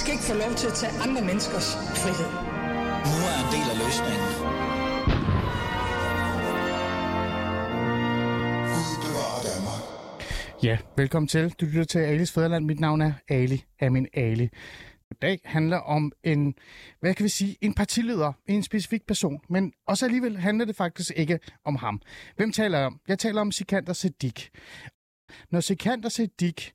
skal ikke få lov til at tage andre menneskers frihed. Nu er en del af løsningen. Ja, velkommen til. Du lytter til Alis Fæderland. Mit navn er Ali Amin Ali. I dag handler om en, hvad kan vi sige, en partileder, en specifik person, men også alligevel handler det faktisk ikke om ham. Hvem taler jeg om? Jeg taler om Sikander Siddiq. Når Sikander Siddiq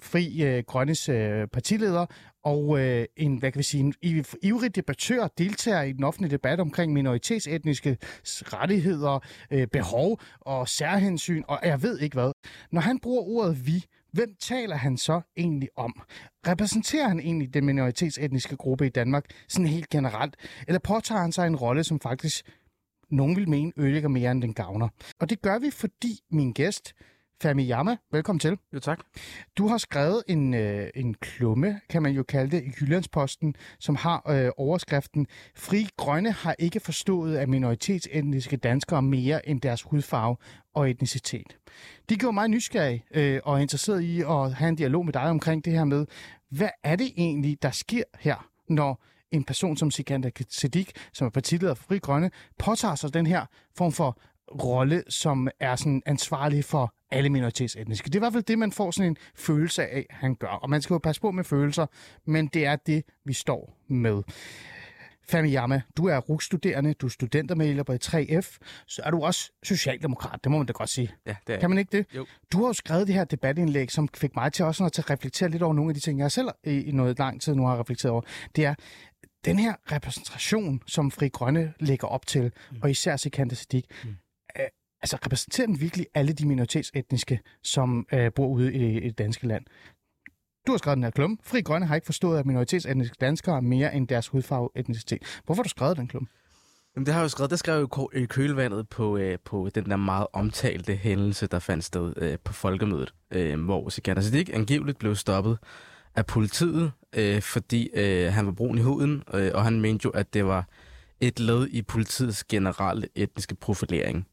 Fri øh, Grønnes øh, partileder og øh, en, hvad kan vi sige, en iv- ivrig debattør deltager i den offentlige debat omkring minoritetsetniske rettigheder, øh, behov og særhensyn, og jeg ved ikke hvad. Når han bruger ordet vi, hvem taler han så egentlig om? Repræsenterer han egentlig den minoritetsetniske gruppe i Danmark sådan helt generelt? Eller påtager han sig en rolle, som faktisk nogen vil mene ødelægger mere end den gavner? Og det gør vi, fordi min gæst, Fami Yama, velkommen til. Jo, tak. Du har skrevet en, øh, en klumme, kan man jo kalde det, i Jyllandsposten, som har øh, overskriften Fri Grønne har ikke forstået, at minoritetsetniske danskere mere end deres hudfarve og etnicitet. De gjorde mig nysgerrig øh, og interesseret i at have en dialog med dig omkring det her med, hvad er det egentlig, der sker her, når en person som Sikander Siddiq, som er partileder for Fri Grønne, påtager sig den her form for rolle, som er sådan ansvarlig for alle minoritetsetniske. Det er i hvert fald det, man får sådan en følelse af, han gør. Og man skal jo passe på med følelser, men det er det, vi står med. Fami Yama, du er RUG-studerende, du er studentermedler på 3F, så er du også socialdemokrat, det må man da godt sige. Ja, det er Kan man ikke det? Jo. Du har jo skrevet det her debatindlæg, som fik mig til også at reflektere lidt over nogle af de ting, jeg selv i, i noget lang tid nu har reflekteret over. Det er den her repræsentation, som Fri Grønne lægger op til, mm. og især Sikander Siddiq. Mm. Altså repræsenterer den virkelig alle de minoritetsetniske, som øh, bor ude i, i det danske land? Du har skrevet den her klum. Fri Grønne har ikke forstået, at minoritetsetniske danskere er mere end deres hudfarve etnicitet. Hvorfor har du skrevet den klum? Jamen, det har jeg jo skrevet. Det skrev jeg jo i kølvandet på, øh, på den der meget omtalte hændelse, der fandt sted øh, på folkemødet, øh, hvor Sikander Siddiq angiveligt blev stoppet af politiet, øh, fordi øh, han var brun i huden, øh, og han mente jo, at det var et led i politiets generelle etniske profilering.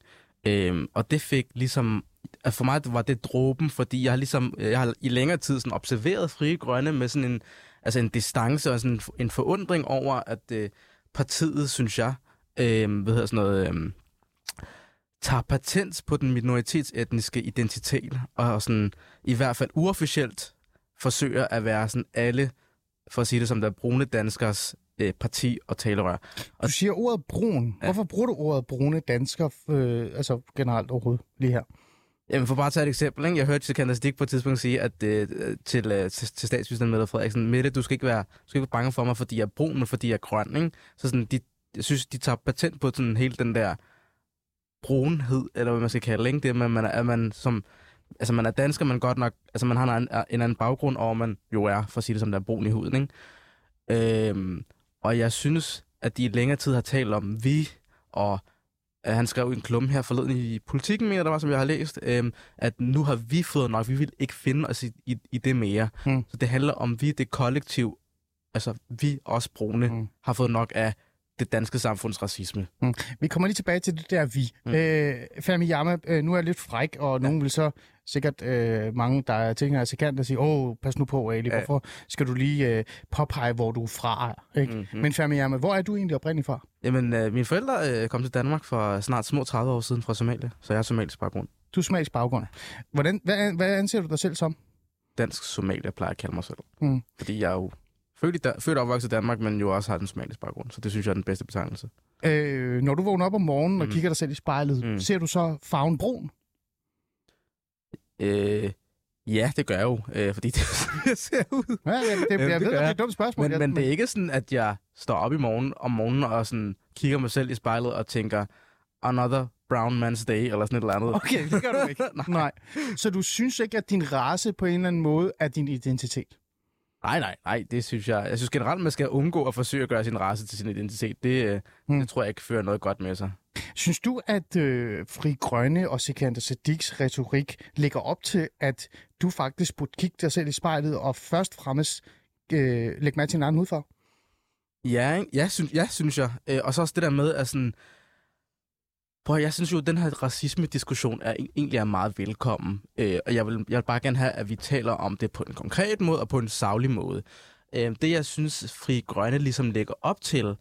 Øh, og det fik ligesom at for mig var det dråben, fordi jeg har ligesom jeg har i længere tid sådan observeret Frie Grønne med sådan en altså en distance og sådan en forundring over at øh, partiet, synes jeg, øh, hvad hedder sådan noget, øh, tager patent på den minoritetsetniske identitet og sådan i hvert fald uofficielt forsøger at være sådan alle for at sige det som der brune danskers øh, parti og talerør. Du siger ordet brun. Ja. Hvorfor bruger du ordet brune danskere øh, altså generelt overhovedet lige her? Jamen for bare at tage et eksempel, ikke? jeg hørte Sikander Stik på et tidspunkt sige at, øh, til, øh, til, til statsministeren Mette Frederiksen, Mette, du skal ikke være, du skal ikke være bange for mig, fordi jeg er brun, men fordi jeg er grøn. Ikke? Så sådan, de, jeg synes, de tager patent på sådan hele den der brunhed, eller hvad man skal kalde ikke? det, at man, er, at man som, altså man er dansker, man godt nok, altså man har en, en anden baggrund, og man jo er, for at sige det som der er brun i huden. Ikke? Øhm, og jeg synes, at de i længere tid har talt om vi, og at han skrev en klumme her forleden i politikken mere, der var, som jeg har læst, øhm, at nu har vi fået nok, vi vil ikke finde os i, i, i det mere. Mm. Så det handler om vi, det kollektiv, altså vi, os brune, mm. har fået nok af det danske samfunds racisme. Mm. Vi kommer lige tilbage til det der vi. Mm. Øh, Fami Yama, øh, nu er jeg lidt fræk, og ja. nogen vil så sikkert øh, mange, der er tilhængere af sekant, der siger, åh, pas nu på, Ali, ja. hvorfor skal du lige øh, påpege, hvor du er fra? Ikke? Mm-hmm. Men Fami Yama, hvor er du egentlig oprindeligt fra? Jamen, øh, mine forældre øh, kom til Danmark for snart små 30 år siden fra Somalia, så jeg er somalisk baggrund. Du er somalisk baggrund. Hvordan, hvad, hvad anser du dig selv som? Dansk Somalia plejer jeg at kalde mig selv. Mm. Fordi jeg er jo født, da- født og opvokset i Danmark, men jo også har den somalisk baggrund, så det synes jeg er den bedste betegnelse. Øh, når du vågner op om morgenen og Mm. kigger dig selv i spejlet, Mm. ser du så farven brun? Øh, ja, det gør jeg jo, øh, fordi det er sådan, jeg ser ud. Ja, ja, det, jeg det ved, det er jeg. et dumt spørgsmål. Men, Jeg- men det er ikke sådan, at jeg står op i morgen om morgenen og sådan kigger mig selv i spejlet og tænker, another brown man's day, eller sådan et eller andet. Okay, det gør du ikke. Nej. Nej. Så du synes ikke, at din race på en eller anden måde er din identitet? Nej, nej, nej, det synes jeg. Jeg synes generelt, man skal undgå at forsøge at gøre sin race til sin identitet. Det, øh, Hmm. det tror jeg ikke fører noget godt med sig. Synes du, at øh, Fri Grønne og Sikander Siddiqs retorik lægger op til, at du faktisk burde kigge dig selv i spejlet og først fremmest øh, lægge mærke til en anden hudfarve? Ja, ikke? ja, synes, ja, synes jeg. Øh, og så også det der med, at sådan... Prøv, jeg synes jo, at den her racisme-diskussion er, egentlig er meget velkommen. Øh, og jeg vil, jeg vil bare gerne have, at vi taler om det på en konkret måde og på en savlig måde. Øh, det, jeg synes, Fri Grønne ligesom lægger op til,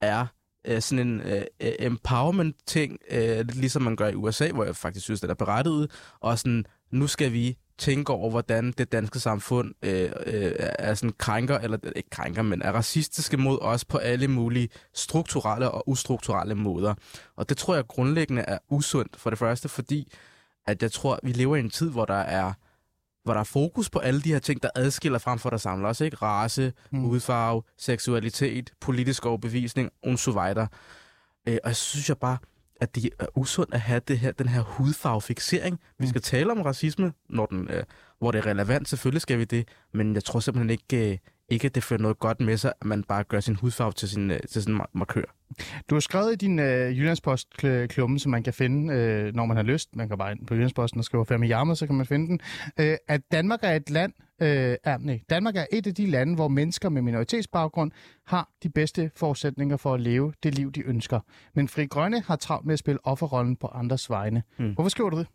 er øh, sådan en øh, empowerment-ting, øh, ligesom man gør i USA, hvor jeg faktisk synes, det er berettiget, og sådan, nu skal vi tænke over, hvordan det danske samfund øh, øh, er sådan krænker, eller ikke krænker, men er racistiske mod os på alle mulige strukturelle og ustrukturelle måder. Og det tror jeg grundlæggende er usundt, for det første, fordi at jeg tror, vi lever i en tid, hvor der er hvor der er fokus på alle de her ting, der adskiller frem for, der samler os, ikke? Race, mm. udfarve, seksualitet, politisk overbevisning, og så videre. Øh, og jeg synes jeg bare, at det er usundt at have det her, den her hudfarvefixering. Vi skal tale om racisme, når den, øh, hvor det er relevant. Selvfølgelig skal vi det, men jeg tror simpelthen ikke, øh, ikke at det fører noget godt med sig, at man bare gør sin hudfarve til sin, øh, til sin mar- markør. Du har skrevet i din øh, Jyllandspost-klumme, som man kan finde, øh, når man har lyst. Man kan bare ind på Jyllandsposten og skrive fem i jammer, så kan man finde den. Øh, at Danmark er et land, øh, er, nej, Danmark er et af de lande, hvor mennesker med minoritetsbaggrund har de bedste forudsætninger for at leve det liv, de ønsker. Men Fri Grønne har travlt med at spille offerrollen på andres vegne. Hmm. Hvorfor skriver du det?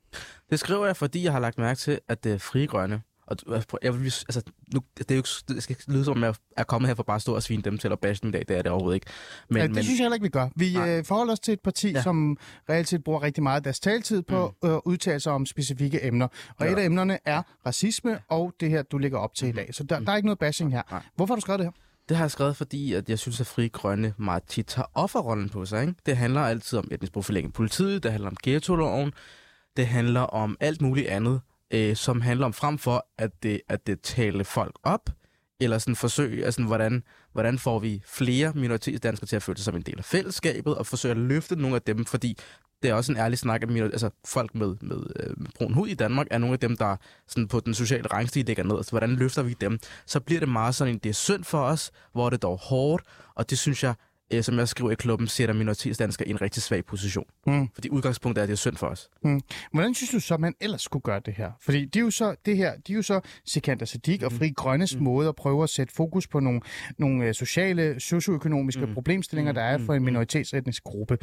Det skriver jeg, fordi jeg har lagt mærke til, at det er frie grønne. Og altså, jeg vil, altså, nu, det, er jo, ikke- det skal ikke lyde som, om jeg er kommet her for bare at stå og svine dem til og bashe dem i dag. Det er det overhovedet ikke. Men, ja, det men... synes jeg heller ikke, vi gør. Vi Nej. øh, forholder os til et parti, ja. Som reelt set bruger rigtig meget af deres taletid på mm. at udtale sig om specifikke emner. Og ja. Et af emnerne er racisme og det her, du ligger op til mm-hmm. i dag. Så der, der er ikke noget bashing her. Nej. Hvorfor har du skrevet det her? Det har jeg skrevet, fordi at jeg synes, at Fri Grønne meget tit tager offerrollen på sig. Ikke? Det handler altid om etnisk profilering i politiet, det handler om ghetto-loven, det handler om alt muligt andet, øh, som handler om frem for, at det, at det tale folk op, eller sådan forsøge, altså hvordan, hvordan får vi flere minoritetsdanskere til at føle sig som en del af fællesskabet, og forsøge at løfte nogle af dem, fordi det er også en ærlig snak, at minor- altså folk med, med, øh, med brun hud i Danmark er nogle af dem, der sådan på den sociale rangstige ligger ned. Så hvordan løfter vi dem? Så bliver det meget sådan en, det er synd for os, hvor det dog hårdt, og det synes jeg, øh, som jeg skriver i klubben, sætter minoritetsdanskere i en rigtig svag position. Mm. Fordi udgangspunktet er, at det er synd for os. Hvordan synes du så, man ellers skulle gøre det her? Fordi det er jo så, det her, de er jo så Sikander Siddiq og Fri Grønnes mm. måde at prøve at sætte fokus på nogle, nogle øh, sociale, socioøkonomiske mm. problemstillinger, der er for en minoritetsetnisk gruppe.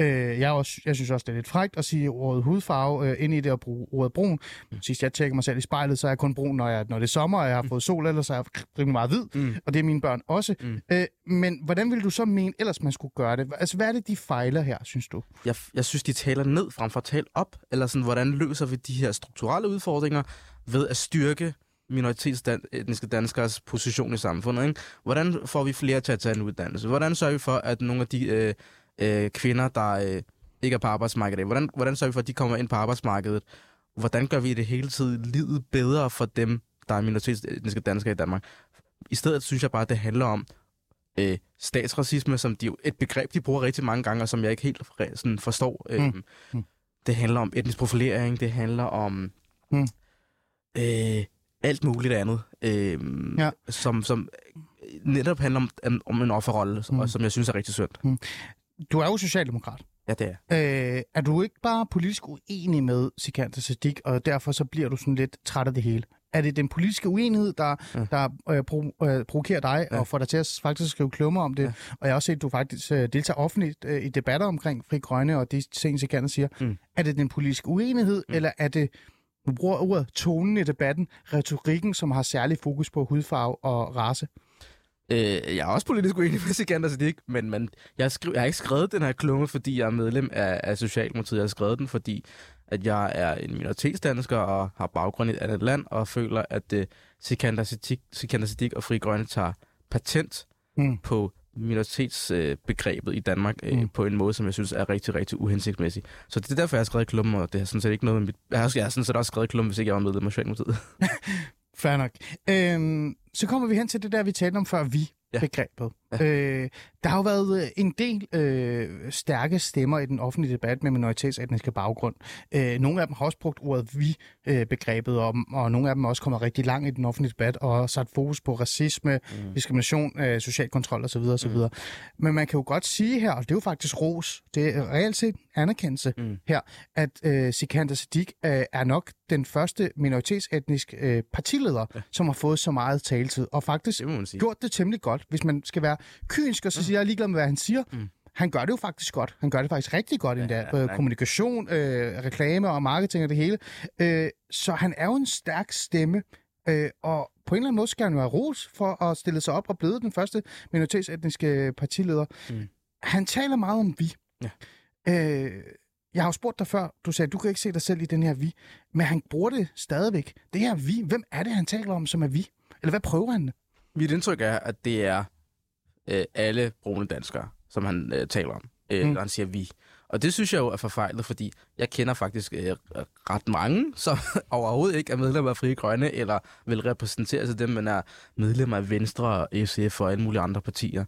Øh, jeg, også, jeg synes også, det er lidt frægt at sige ordet hudfarve øh, ind i det og bruge ordet brun. Mm. Sidst jeg tjekker mig selv i spejlet, så er jeg kun brun, når, jeg, når det er sommer, og jeg har fået sol, ellers så er jeg rimelig meget hvid, Mm. og det er mine børn også. Mm. Øh, men hvordan vil du så mene, ellers man skulle gøre det? Altså, hvad er det, de fejler her, synes du? Jeg, jeg synes, de taler ned frem for at tale op, eller sådan, hvordan løser vi de her strukturelle udfordringer ved at styrke minoritetsetniske danskers position i samfundet. Ikke? Hvordan får vi flere til at tage en uddannelse? Hvordan sørger vi for, at nogle af de øh, øh, kvinder, der øh, ikke er på arbejdsmarkedet, hvordan, hvordan sørger vi for, at de kommer ind på arbejdsmarkedet? Hvordan gør vi det hele tiden livet bedre for dem, der er minoritetsetniske danskere i Danmark? I stedet synes jeg bare, at det handler om øh, statsracisme, som de, jo- et begreb, de bruger rigtig mange gange, og som jeg ikke helt sådan forstår. Øh, Mm. Mm. Det handler om etnisk profilering, det handler om Mm. øh, alt muligt andet, øh, Ja. som, som netop handler om, om, en offerrolle, Mm. mm. som jeg synes er rigtig synd. Du er jo socialdemokrat. Ja, det er. Øh, er du ikke bare politisk uenig med Sikander Siddiq, og derfor så bliver du sådan lidt træt af det hele? Er det den politiske uenighed, der, ja. Der øh, pro, øh, provokerer dig ja. Og får dig til at faktisk skrive klummer om det? Ja. Og jeg har også set, at du faktisk øh, deltager offentligt øh, i debatter omkring Fri Grønne og de ting, Sikander siger. Mm. Er det den politiske uenighed, mm. eller er det, du bruger ordet tonen i debatten, retorikken, som har særlig fokus på hudfarve og race? Øh, jeg er også politisk uenig med Sikander Siddiq, men, men jeg, skrev, jeg har ikke skrevet den her klumme, fordi jeg er medlem af, af Socialdemokratiet. Jeg har skrevet den, fordi at jeg er en minoritetsdansker og har baggrund i et andet land, og føler, at uh, Sikander, Siddiq, og Fri Grønne tager patent Mm. på minoritetsbegrebet i Danmark øh, Mm. på en måde, som jeg synes er rigtig, rigtig uhensigtsmæssig. Så det er derfor, jeg har skrevet klummen, og det har sådan set ikke noget med mit... Jeg har, jeg har sådan set også skrevet klummen, hvis ikke jeg var medlem af Socialdemokratiet. Fair nok. Øhm, så kommer vi hen til det der, vi talte om før, vi. Ja. begrebet. Ja. Øh, der har jo været øh, en del øh, stærke stemmer i den offentlige debat med minoritetsetniske baggrund. Øh, nogle af dem har også brugt ordet vi-begrebet, og, og nogle af dem er også kommet rigtig langt i den offentlige debat og har sat fokus på racisme, mm. diskrimination, øh, social kontrol osv. osv. Mm. Men man kan jo godt sige her, og det er jo faktisk ros, det er reelt set anerkendelse Mm. her, at øh, Sikander Siddiq øh, er nok den første minoritetsetnisk øh, partileder, ja. som har fået så meget taletid, og faktisk Det gjort det temmelig godt. Hvis man skal være kynisk og så siger, jeg er ligeglad med, hvad han siger, Mm. han gør det jo faktisk godt. Han gør det faktisk rigtig godt endda. ja, nej. kommunikation, øh, reklame og marketing og det hele. Øh, så han er jo en stærk stemme, øh, og på en eller anden måde skal han jo have ros for at stille sig op og blive den første minoritetsetniske partileder. Mm. Han taler meget om vi. Ja. Øh, jeg har jo spurgt dig før, du sagde, du kan ikke se dig selv i den her vi, men han bruger det stadigvæk. Det her vi, hvem er det, han taler om, som er vi? Eller hvad prøver han? Mit indtryk er, at det er øh, alle brune danskere, som han øh, taler om, øh, Mm. han siger vi. Og det synes jeg jo er forfejlet, fordi jeg kender faktisk øh, ret mange, som overhovedet ikke er medlemmer af Frie Grønne, eller vil repræsentere sig dem, men er medlemmer af Venstre, SF og alle mulige andre partier,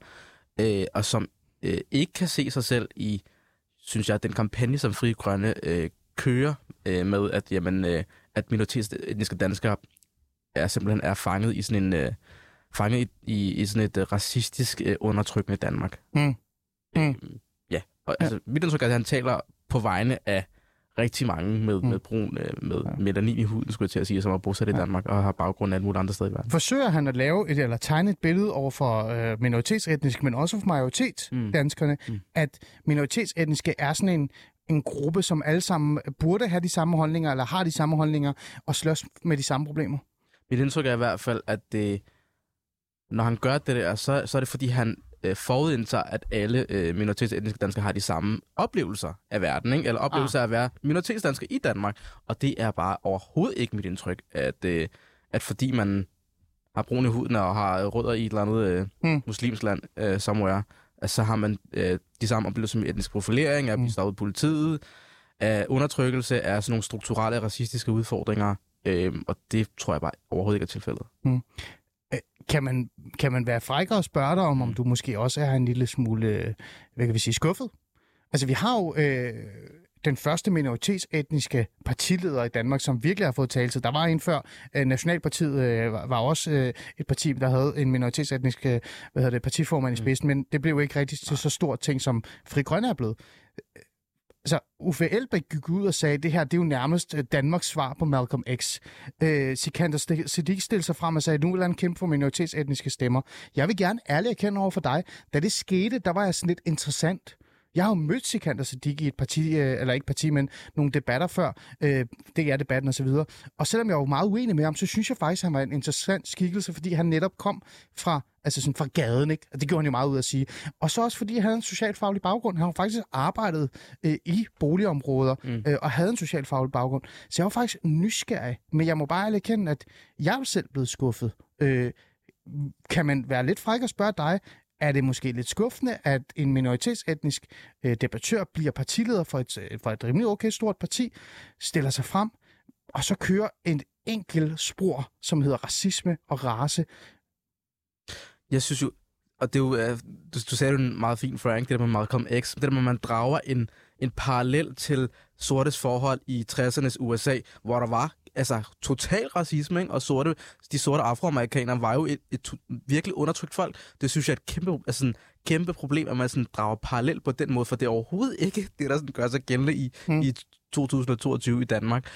øh, og som øh, ikke kan se sig selv i, synes jeg, den kampagne, som Frie Grønne øh, kører øh, med, at, jamen, øh, at minoritetsetniske danskere er simpelthen er fanget i sådan en... Øh, fanget i, i, i sådan et uh, racistisk uh, undertrykkende Danmark. Mm. Mm. Øhm, ja, og Ja. altså, mit indtryk er, at han taler på vegne af rigtig mange med, Mm. med brun, uh, med Ja. melanin i huden, skulle jeg til at sige, som er bosat i. Danmark og har baggrund alle mulige andre steder i verden. Forsøger han at lave et, eller tegne et billede over for øh, minoritetsetniske, men også for majoritetsdanskerne, mm. Mm. at minoritetsetniske er sådan en, en gruppe, som alle sammen burde have de samme holdninger, eller har de samme holdninger, og slås med de samme problemer? Mit indtryk er i hvert fald, at det, når han gør det der, så, så er det fordi, han øh, forudindtager, at alle øh, minoritetsetniske danskere har de samme oplevelser af verden, ikke? eller oplevelser ah. af at være minoritetsdansker i Danmark. Og det er bare overhovedet ikke mit indtryk, at, øh, at fordi man har brun i huden og har rødder i et eller andet øh, Hmm. mm. muslimsk land, øh, somewhere, at så har man øh, de samme oplevelser med etnisk profilering, at Mm. blive stoppet politiet, af undertrykkelse, af sådan nogle strukturelle racistiske udfordringer, øh, og det tror jeg bare overhovedet ikke er tilfældet. Kan man, kan man være frækker og spørge dig om, om du måske også er en lille smule, hvad kan vi sige, skuffet? Altså, vi har jo øh, den første minoritetsetniske partileder i Danmark, som virkelig har fået talelse. Der var en før. Øh, Nationalpartiet øh, var, var også øh, et parti, der havde en minoritetsetnisk øh, hvad hedder det, partiformand i spidsen, men det blev jo ikke rigtig til så stor ting, som Fri Grønne er blevet. Så Uffe Elbæk gik ud og sagde, at det her det er jo nærmest øh, Danmarks svar på Malcolm X. Øh, Sikander St- Siddiq stillede sig frem og sagde, at nu vil han kæmpe for minoritetsetniske stemmer. Jeg vil gerne ærligt erkende over for dig, da det skete, der var jeg sådan lidt interessant. Jeg har jo mødt Sikander Siddiq i et parti, øh, eller ikke parti, men nogle debatter før, øh, DR-debatten og så videre. Og selvom jeg var meget uenig med ham, så synes jeg faktisk, at han var en interessant skikkelse, fordi han netop kom fra, altså sådan fra gaden, ikke? Og det gjorde han jo meget ud af at sige. Og så også fordi han havde en socialfaglig baggrund. Han har faktisk arbejdet øh, i boligområder mm. øh, og havde en socialfaglig baggrund. Så jeg var faktisk nysgerrig, men jeg må bare erkende, at jeg er selv blevet skuffet. Øh, kan man være lidt fræk og spørge dig, er det måske lidt skuffende, at en minoritetsetnisk øh, debattør bliver partileder for et, øh, for et rimelig okay stort parti, stiller sig frem, og så kører en enkelt spor, som hedder racisme og race. Jeg synes jo, og det er jo, øh, du, du sagde jo meget fint, Frank, det der med Malcolm X, det der med, at man drager en, en parallel til sortes forhold i 60'ernes USA, hvor der var altså total racisme, ikke? og sorte, de sorte afroamerikanere var jo et, et, virkelig undertrykt folk. Det synes jeg er et kæmpe, altså sådan, kæmpe problem, at man sådan drager parallel på den måde, for det er overhovedet ikke det, der sådan gør sig gældende i, Hmm. i 2022 i Danmark.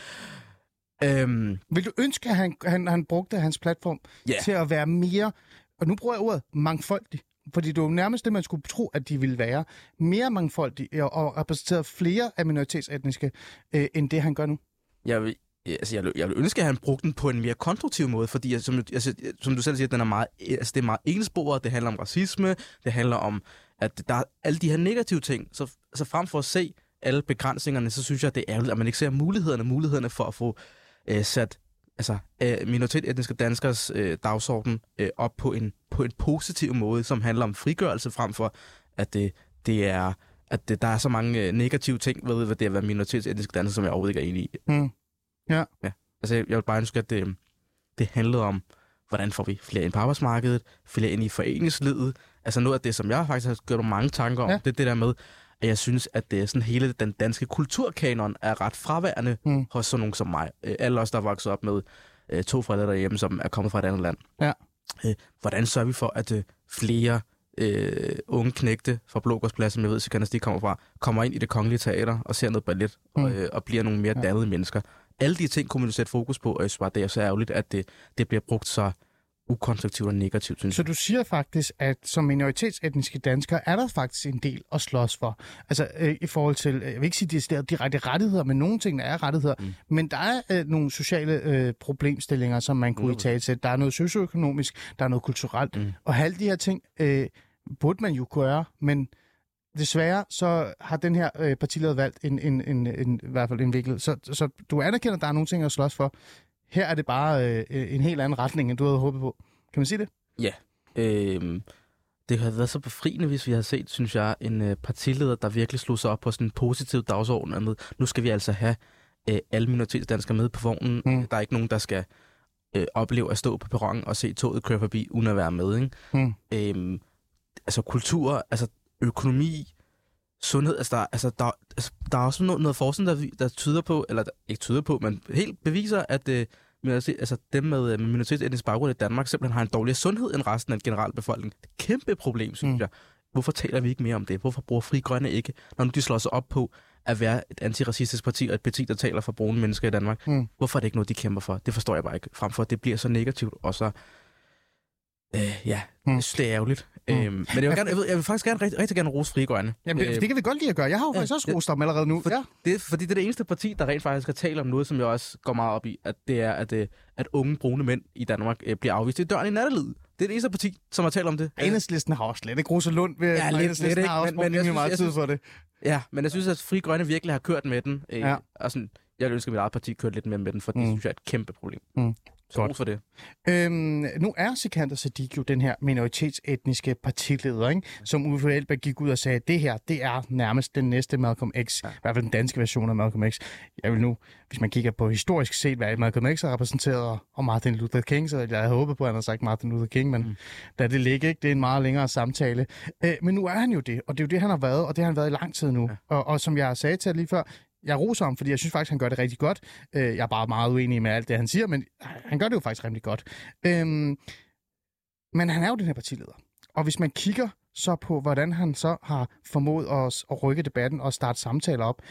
Øhm, Vil du ønske, at han, han, han brugte hans platform Ja. til at være mere, og nu bruger jeg ordet, mangfoldig? Fordi det var nærmest det, man skulle tro, at de ville være. Mere mangfoldig og, og repræsenteret flere af minoritetsetniske, øh, end det han gør nu. jeg vil, altså, jeg, vil, jeg vil ønske, at han brugte den på en mere konstruktiv måde, fordi altså, som, altså, som du selv siger, den er meget, altså, det er meget ensporet, det handler om racisme, det handler om, at der er alle de her negative ting, så, så frem for at se alle begrænsningerne, så synes jeg, at det er ærgerligt, at man ikke ser mulighederne, mulighederne for at få øh, sat altså, øh, minoritetsetniske danskers øh, dagsorden øh, op på en, på en positiv måde, som handler om frigørelse frem for, at det, det er at det, der er så mange øh, negative ting ved, ved det at være minoritetsetnisk danser, som jeg overhovedet ikke er enig i. Mm. Ja. ja. Altså, jeg vil bare ønske, at det, det handlede om, hvordan får vi flere ind på arbejdsmarkedet, flere ind i foreningslivet. Altså noget af det, som jeg faktisk har gjort mig mange tanker om, Ja. det er det der med, at jeg synes, at det er sådan hele den danske kulturkanon er ret fraværende Mm. hos sådan nogen som mig. Øh, Alle os, der er vokset op med øh, to forældre derhjemme, som er kommet fra et andet land. Ja. Øh, hvordan sørger vi for, at øh, flere øh, unge knægte fra Blågårdsplads, som jeg ved, Sikander de kommer fra, kommer ind i det kongelige teater og ser noget ballet Mm. og, øh, og bliver nogle mere Ja. dannede mennesker. Alle de ting kunne man sætte fokus på, og jeg synes bare, det er så ærgerligt, at det, det bliver brugt så ukonstruktivt og negativt, synes Så jeg. du siger faktisk, at som minoritetsetniske danskere er der faktisk en del at slås for. Altså øh, i forhold til, øh, jeg vil ikke sige decideret direkte rettigheder, men nogle ting er rettigheder. Mm. Men der er øh, nogle sociale øh, problemstillinger, som man kunne i tale til. Der er noget socioøkonomisk, der er noget kulturelt. Mm. Og alle de her ting øh, burde man jo gøre, men desværre så har den her øh, partileder valgt en, en, en, en, i hvert fald en vinkel. Så, så du anerkender, at der er nogle ting at slås for. Her er det bare øh, en helt anden retning, end du havde håbet på. Kan man sige det? Ja. Øhm, det havde været så befriende, hvis vi havde set, synes jeg, en øh, partileder, der virkelig slog sig op på sådan en positiv dagsorden med, nu skal vi altså have øh, alle minoritetsdanskere med på vognen. Mm. Der er ikke nogen, der skal øh, opleve at stå på perronen og se toget køre forbi, uden at være med. Ikke? Mm. Øhm, altså kultur, altså økonomi, sundhed, altså der, altså der, altså der er også noget, noget forskning, der, der tyder på, eller der, ikke tyder på, men helt beviser, at øh, altså dem med, øh, med minoritetsetnisk baggrund i Danmark simpelthen har en dårligere sundhed end resten af den generelle befolkning. Det er et kæmpe problem, synes Mm. jeg. Hvorfor taler vi ikke mere om det? Hvorfor bruger Fri Grønne ikke, når nu de slår sig op på at være et antiracistisk parti og et parti, der taler for brune mennesker i Danmark? Mm. Hvorfor er det ikke noget, de kæmper for? Det forstår jeg bare ikke. Frem for, at det bliver så negativt, og så... Øh, ja, Mm. jeg synes, det er ærgerligt. Mm. Øhm, men jeg vil, gerne, jeg, vil, jeg vil faktisk gerne, rigtig, rigtig gerne rose Fri Grønne. Jamen, øh, det kan vi godt lide at gøre. Jeg har jo faktisk også ja. rost dem allerede nu. For, Ja. det, fordi det er det eneste parti, der rent faktisk skal tale om noget, som jeg også går meget op i, at det er, at, øh, at unge brune mænd i Danmark øh, bliver afvist i døren i nattelivet. Det er det eneste parti, som har talt om det. Enhedslisten har også slet ikke Rosa Lund ved. Ja, lidt- lidt har også men- men jeg synes- meget jeg tid for det. Ja, men jeg synes, at Fri Grønne virkelig har kørt med den. Øh, Ja. og sådan, jeg ønsker, at mit eget parti kørte lidt mere med den, for det Mm. synes jeg er et kæmpe problem. Mm. Så Godt. for det. Øhm, nu er Sikander Sadiq jo den her minoritetsetniske partileder, ikke? som Uffe Elbæk gik ud og sagde, at det her, det er nærmest den næste Malcolm X, ja. i hvert fald den danske version af Malcolm X. Jeg vil nu, hvis man kigger på historisk set, hvad Malcolm X har repræsenteret, og Martin Luther King, så jeg havde håbet på, at han havde sagt Martin Luther King, men mm. lad det ligge, ikke? det er en meget længere samtale. Øh, men nu er han jo det, og det er jo det, han har været, og det har han været i lang tid nu. Ja. Og, og som jeg sagde til jer lige før, jeg roser ham, fordi jeg synes faktisk, han gør det rigtig godt. Øh, jeg er bare meget uenig med alt det, han siger, men han gør det jo faktisk rimelig godt. Øhm, men han er jo den her partileder. Og hvis man kigger så på, hvordan han så har formået os at rykke debatten og starte samtaler op,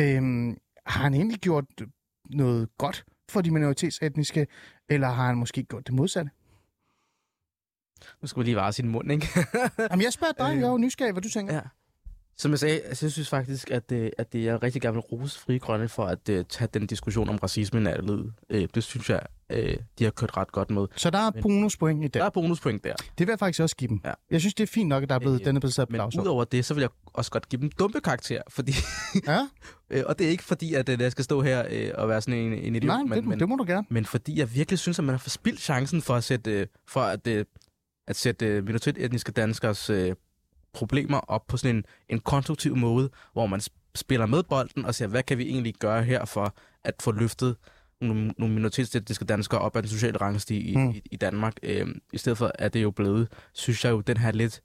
øhm, har han egentlig gjort noget godt for de minoritetsetniske, eller har han måske gjort det modsatte? Nu skal vi lige vare sin mund, ikke? Jamen, jeg spørger dig, Øh, jeg er jo nysgerrig, hvad du tænker. Ja. Som jeg sagde, altså, jeg synes faktisk, at, det, at det, jeg rigtig gerne vil rose Frie Grønne for at uh, tage den diskussion om racisme i nattelivet. Uh, det synes jeg, uh, de har kørt ret godt med. Så der er Men- bonuspoint i det. Der er bonuspoint der. Det vil jeg faktisk også give dem. Ja. Jeg synes, det er fint nok, at der er blevet, Øh, den er blevet sat på Men udover det, så vil jeg også godt give dem dumpe karakter, fordi, Ja, øh, og det er ikke fordi, at øh, jeg skal stå her øh, og være sådan en, en idiot, nej, men, det, men, det må du gerne. men fordi jeg virkelig synes, at man har forspildt chancen for at sætte, øh, for at, øh, at sætte øh, minoritetsetniske danskers øh, problemer op på sådan en, en konstruktiv måde, hvor man sp- spiller med bolden og siger, hvad kan vi egentlig gøre her for at få løftet nogle, nogle minoritetsetniske danskere op ad den sociale rangstige i, Mm. mm. i, i Danmark. Øh, I stedet for er det jo blevet, synes jeg jo, den her lidt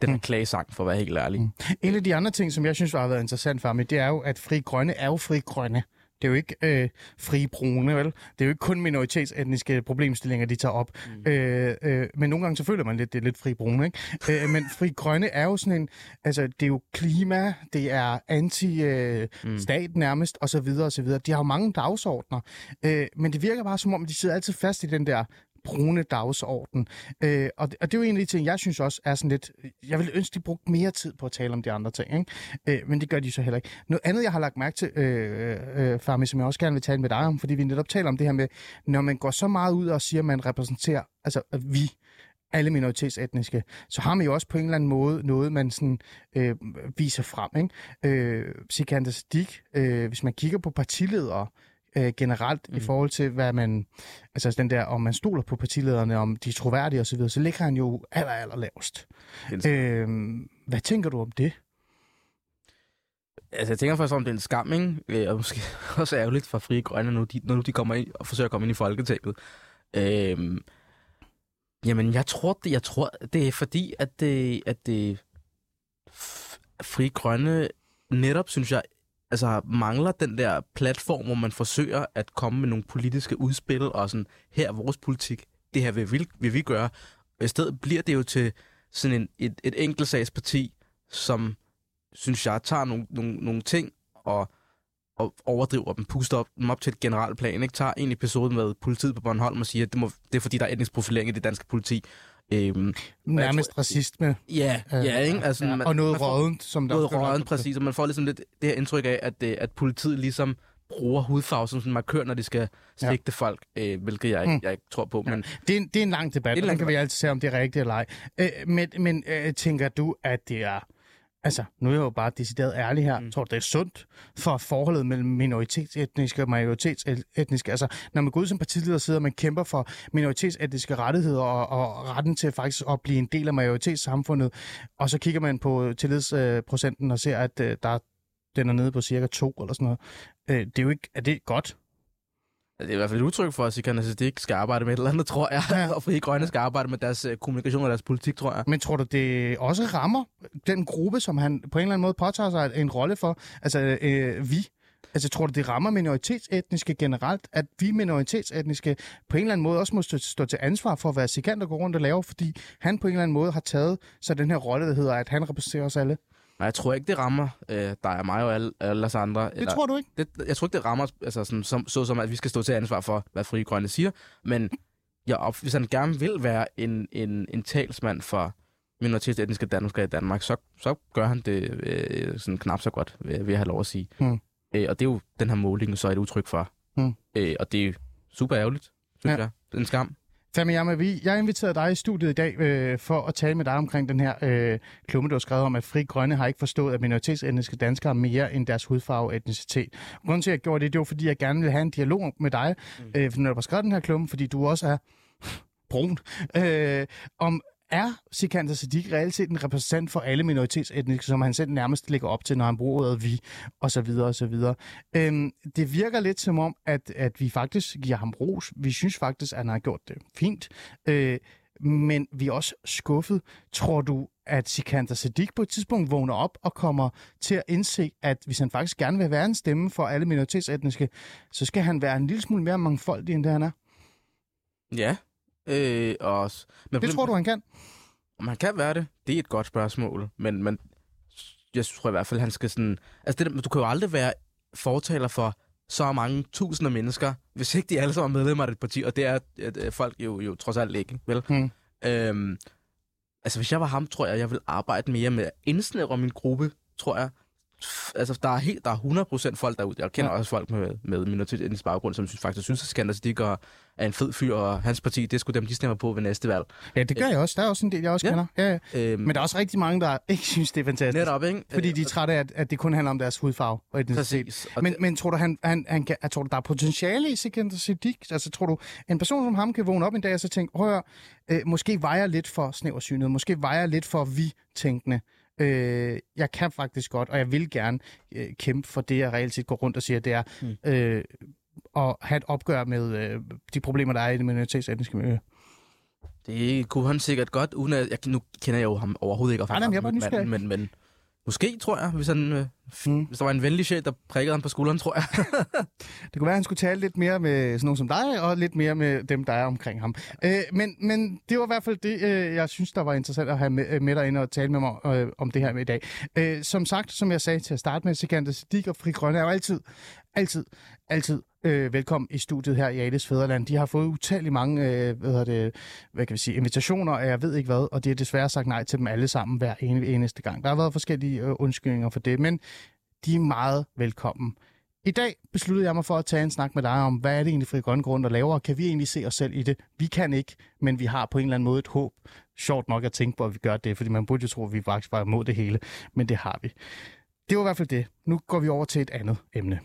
den her Mm. klagesang, for at være helt ærlig. Mm. En af de andre ting, som jeg synes har været interessant for mig, det er jo, at fri grønne er jo fri grønne. Det er jo ikke øh, fri brune, vel? Det er jo ikke kun minoritetsetniske problemstillinger, de tager op. Mm. Øh, øh, men nogle gange så føler man lidt, det er lidt fri brune, ikke? øh, men fri grønne er jo sådan en... Altså, det er jo klima, det er anti-stat øh, Mm. nærmest, og så videre, og så videre. De har jo mange dagsordner. Øh, men det virker bare som om, de sidder altid fast i den der brune dagsorden. Øh, og, det, og det er jo en af de ting, jeg synes også er sådan lidt... Jeg ville ønske, de brugte mere tid på at tale om de andre ting, ikke? Øh, men det gør de så heller ikke. Noget andet, jeg har lagt mærke til, øh, øh, øh Farmi, som jeg også gerne vil tale med dig om, fordi vi netop taler om det her med, når man går så meget ud og siger, at man repræsenterer, altså at vi, alle minoritetsetniske, så har man jo også på en eller anden måde noget, man sådan, øh, viser frem. Ikke? Øh, Sikander Sadiq, øh, hvis man kigger på partiledere øh, generelt mm. i forhold til, hvad man, altså den der, om man stoler på partilederne, om de er troværdige osv., så, videre, så ligger han jo aller, aller lavest. Øh, hvad tænker du om det? Altså, jeg tænker først om, det er en skam, ikke? Øh, Og måske også ærgerligt for Frie Grønne, når de, når nu de kommer ind og forsøger at komme ind i Folketinget. Øhm, jamen, jeg tror, det, jeg tror, det er fordi, at det, at det Frie Grønne netop, synes jeg, altså mangler den der platform, hvor man forsøger at komme med nogle politiske udspil, og sådan, her er vores politik, det her vil vi, vil vi gøre. Og i stedet bliver det jo til sådan en, et, et enkeltsagsparti, som synes jeg, tager nogle, nogle, nogle ting og, og overdriver dem, puster op, dem op til et generelt plan. Ikke? Tager en episode med politiet på Bornholm og siger, at det, må, det er fordi, der er etnisk profilering i det danske politi. Øhm, Nærmest tror, racisme. Ja, ja, ikke? Altså, ja, man, og noget rådent, som der Noget rådent, præcis. Og man får ligesom lidt det her indtryk af, at, øh, at politiet ligesom bruger hudfarve som sådan en markør, når de skal sigte ja. folk, øh, hvilket jeg mm. jeg ikke tror på. Men... Ja. Det, er en, det er en lang debat, det er en lang kan debat. vi altid se, om det er rigtigt eller ej. Øh, men men øh, tænker du, at det er... Altså, nu er jeg jo bare decideret ærlig her. Mm. Tror du, det er sundt for forholdet mellem minoritetsetniske og majoritetsetniske? Altså, når man går ud som partileder sidder og man kæmper for minoritetsetniske rettigheder og, og retten til faktisk at blive en del af majoritetssamfundet, og så kigger man på tillidsprocenten og ser, at øh, der den er nede på cirka 2 eller sådan noget. Øh, det er jo ikke... Er det godt? Det er i hvert fald et udtryk for, at altså, ikke skal arbejde med et eller andet, tror jeg. Ja. og Fri Grønne skal arbejde med deres uh, kommunikation og deres politik, tror jeg. Men tror du, det også rammer den gruppe, som han på en eller anden måde påtager sig en rolle for? Altså, øh, vi. Altså, tror du, det rammer minoritetsetniske generelt, at vi minoritetsetniske på en eller anden måde også må stå til ansvar for, hvad Sikand går rundt og laver, fordi han på en eller anden måde har taget sig den her rolle, der hedder, at han repræsenterer os alle? Nej, jeg tror ikke, det rammer øh, dig og mig og alle, alle os andre. Det eller, tror du ikke? Det, jeg tror ikke, det rammer altså sådan, som, så som, at vi skal stå til ansvar for, hvad Fri Grønne siger. Men jeg op, hvis han gerne vil være en, en, en talsmand for minoritetsetniske danskere i Danmark, så, så gør han det øh, sådan knap så godt, vil, jeg have lov at sige. Hmm. Øh, og det er jo den her måling, så er et udtryk for. Hmm. Øh, og det er super ærgerligt, synes ja. jeg. Det er en skam. Vi, jeg inviterede dig i studiet i dag øh, for at tale med dig omkring den her øh, klumme, du har skrevet om, at Fri Grønne har ikke forstået, at minoritetsetniske danskere er mere end deres hudfarve og etnicitet. Grunden til, at jeg gjorde det, det var, fordi jeg gerne ville have en dialog med dig, mm. øh, når du har skrevet den her klumme, fordi du også er brun, øh, om er Sikander Siddiq reelt set en repræsentant for alle minoritetsetniske, som han selv nærmest lægger op til, når han bruger ordet vi, og så videre, og så videre. Øhm, det virker lidt som om, at, at vi faktisk giver ham ros. Vi synes faktisk, at han har gjort det fint. Øh, men vi er også skuffet. Tror du, at Sikander Siddiq på et tidspunkt vågner op og kommer til at indse, at hvis han faktisk gerne vil være en stemme for alle minoritetsetniske, så skal han være en lille smule mere mangfoldig, end det han er? Ja, Øh, og, men det tror du, han kan? Om han kan være det, det er et godt spørgsmål. Men, men jeg tror i hvert fald, han skal sådan... Altså, det, du kan jo aldrig være fortaler for så mange tusinder mennesker, hvis ikke de alle sammen er medlemmer af et parti, og det er at, at folk jo, jo trods alt ikke, vel? Hmm. Øhm, altså, hvis jeg var ham, tror jeg, jeg vil arbejde mere med at indsnævre min gruppe, tror jeg. Altså, der er, helt, der er 100% folk derude. Jeg kender ja. også folk med, med minoritetsetnisk baggrund, som synes, faktisk synes, at Skander Stig er en fed fyr, og hans parti, det skulle dem, de stemmer på ved næste valg. Ja, det gør jeg også. Der er også en del, jeg også ja. kender. Ja, ja. Øhm, Men der er også rigtig mange, der ikke synes, det er fantastisk. Netop, ikke? Fordi de er trætte af, at, at det kun handler om deres hudfarve og etnicitet. Præcis. Og men, men tror du, han, han, han kan, tror du, der er potentiale i Sikander Siddiq? Altså, tror du, en person som ham kan vågne op en dag og så tænke, hør, øh, måske vejer lidt for snæversynet, måske vejer lidt for vi-tænkende. Øh, jeg kan faktisk godt, og jeg vil gerne øh, kæmpe for det, jeg reelt set går rundt og siger, det er mm. øh, at have et opgør med øh, de problemer, der er i det minoritetsetniske miljø. Det kunne han sikkert godt, uden at, jeg, nu kender jeg jo ham overhovedet ikke, og Nej, jeg manden, men, men måske, tror jeg, hvis, han, øh, mm. hvis der var en venlig chef, der prikkede ham på skulderen, tror jeg. det kunne være, at han skulle tale lidt mere med sådan nogen som dig, og lidt mere med dem, der er omkring ham. Øh, men, men det var i hvert fald det, øh, jeg synes, der var interessant at have med, øh, med dig ind og tale med mig øh, om det her med i dag. Øh, som sagt, som jeg sagde til at starte med, Sikander Siddiq og Fri Grønne er jo altid, altid, altid øh, velkommen i studiet her i Ales Fæderland. De har fået utallige mange øh, hvad, det, hvad kan vi sige, invitationer, og jeg ved ikke hvad, og det er desværre sagt nej til dem alle sammen hver eneste gang. Der har været forskellige øh, undskyldninger for det, men de er meget velkommen. I dag besluttede jeg mig for at tage en snak med dig om, hvad er det egentlig Fri Grønne Grund, der laver, kan vi egentlig se os selv i det? Vi kan ikke, men vi har på en eller anden måde et håb. Sjovt nok at tænke på, at vi gør det, fordi man burde jo tro, at vi faktisk var imod det hele, men det har vi. Det var i hvert fald det. Nu går vi over til et andet emne.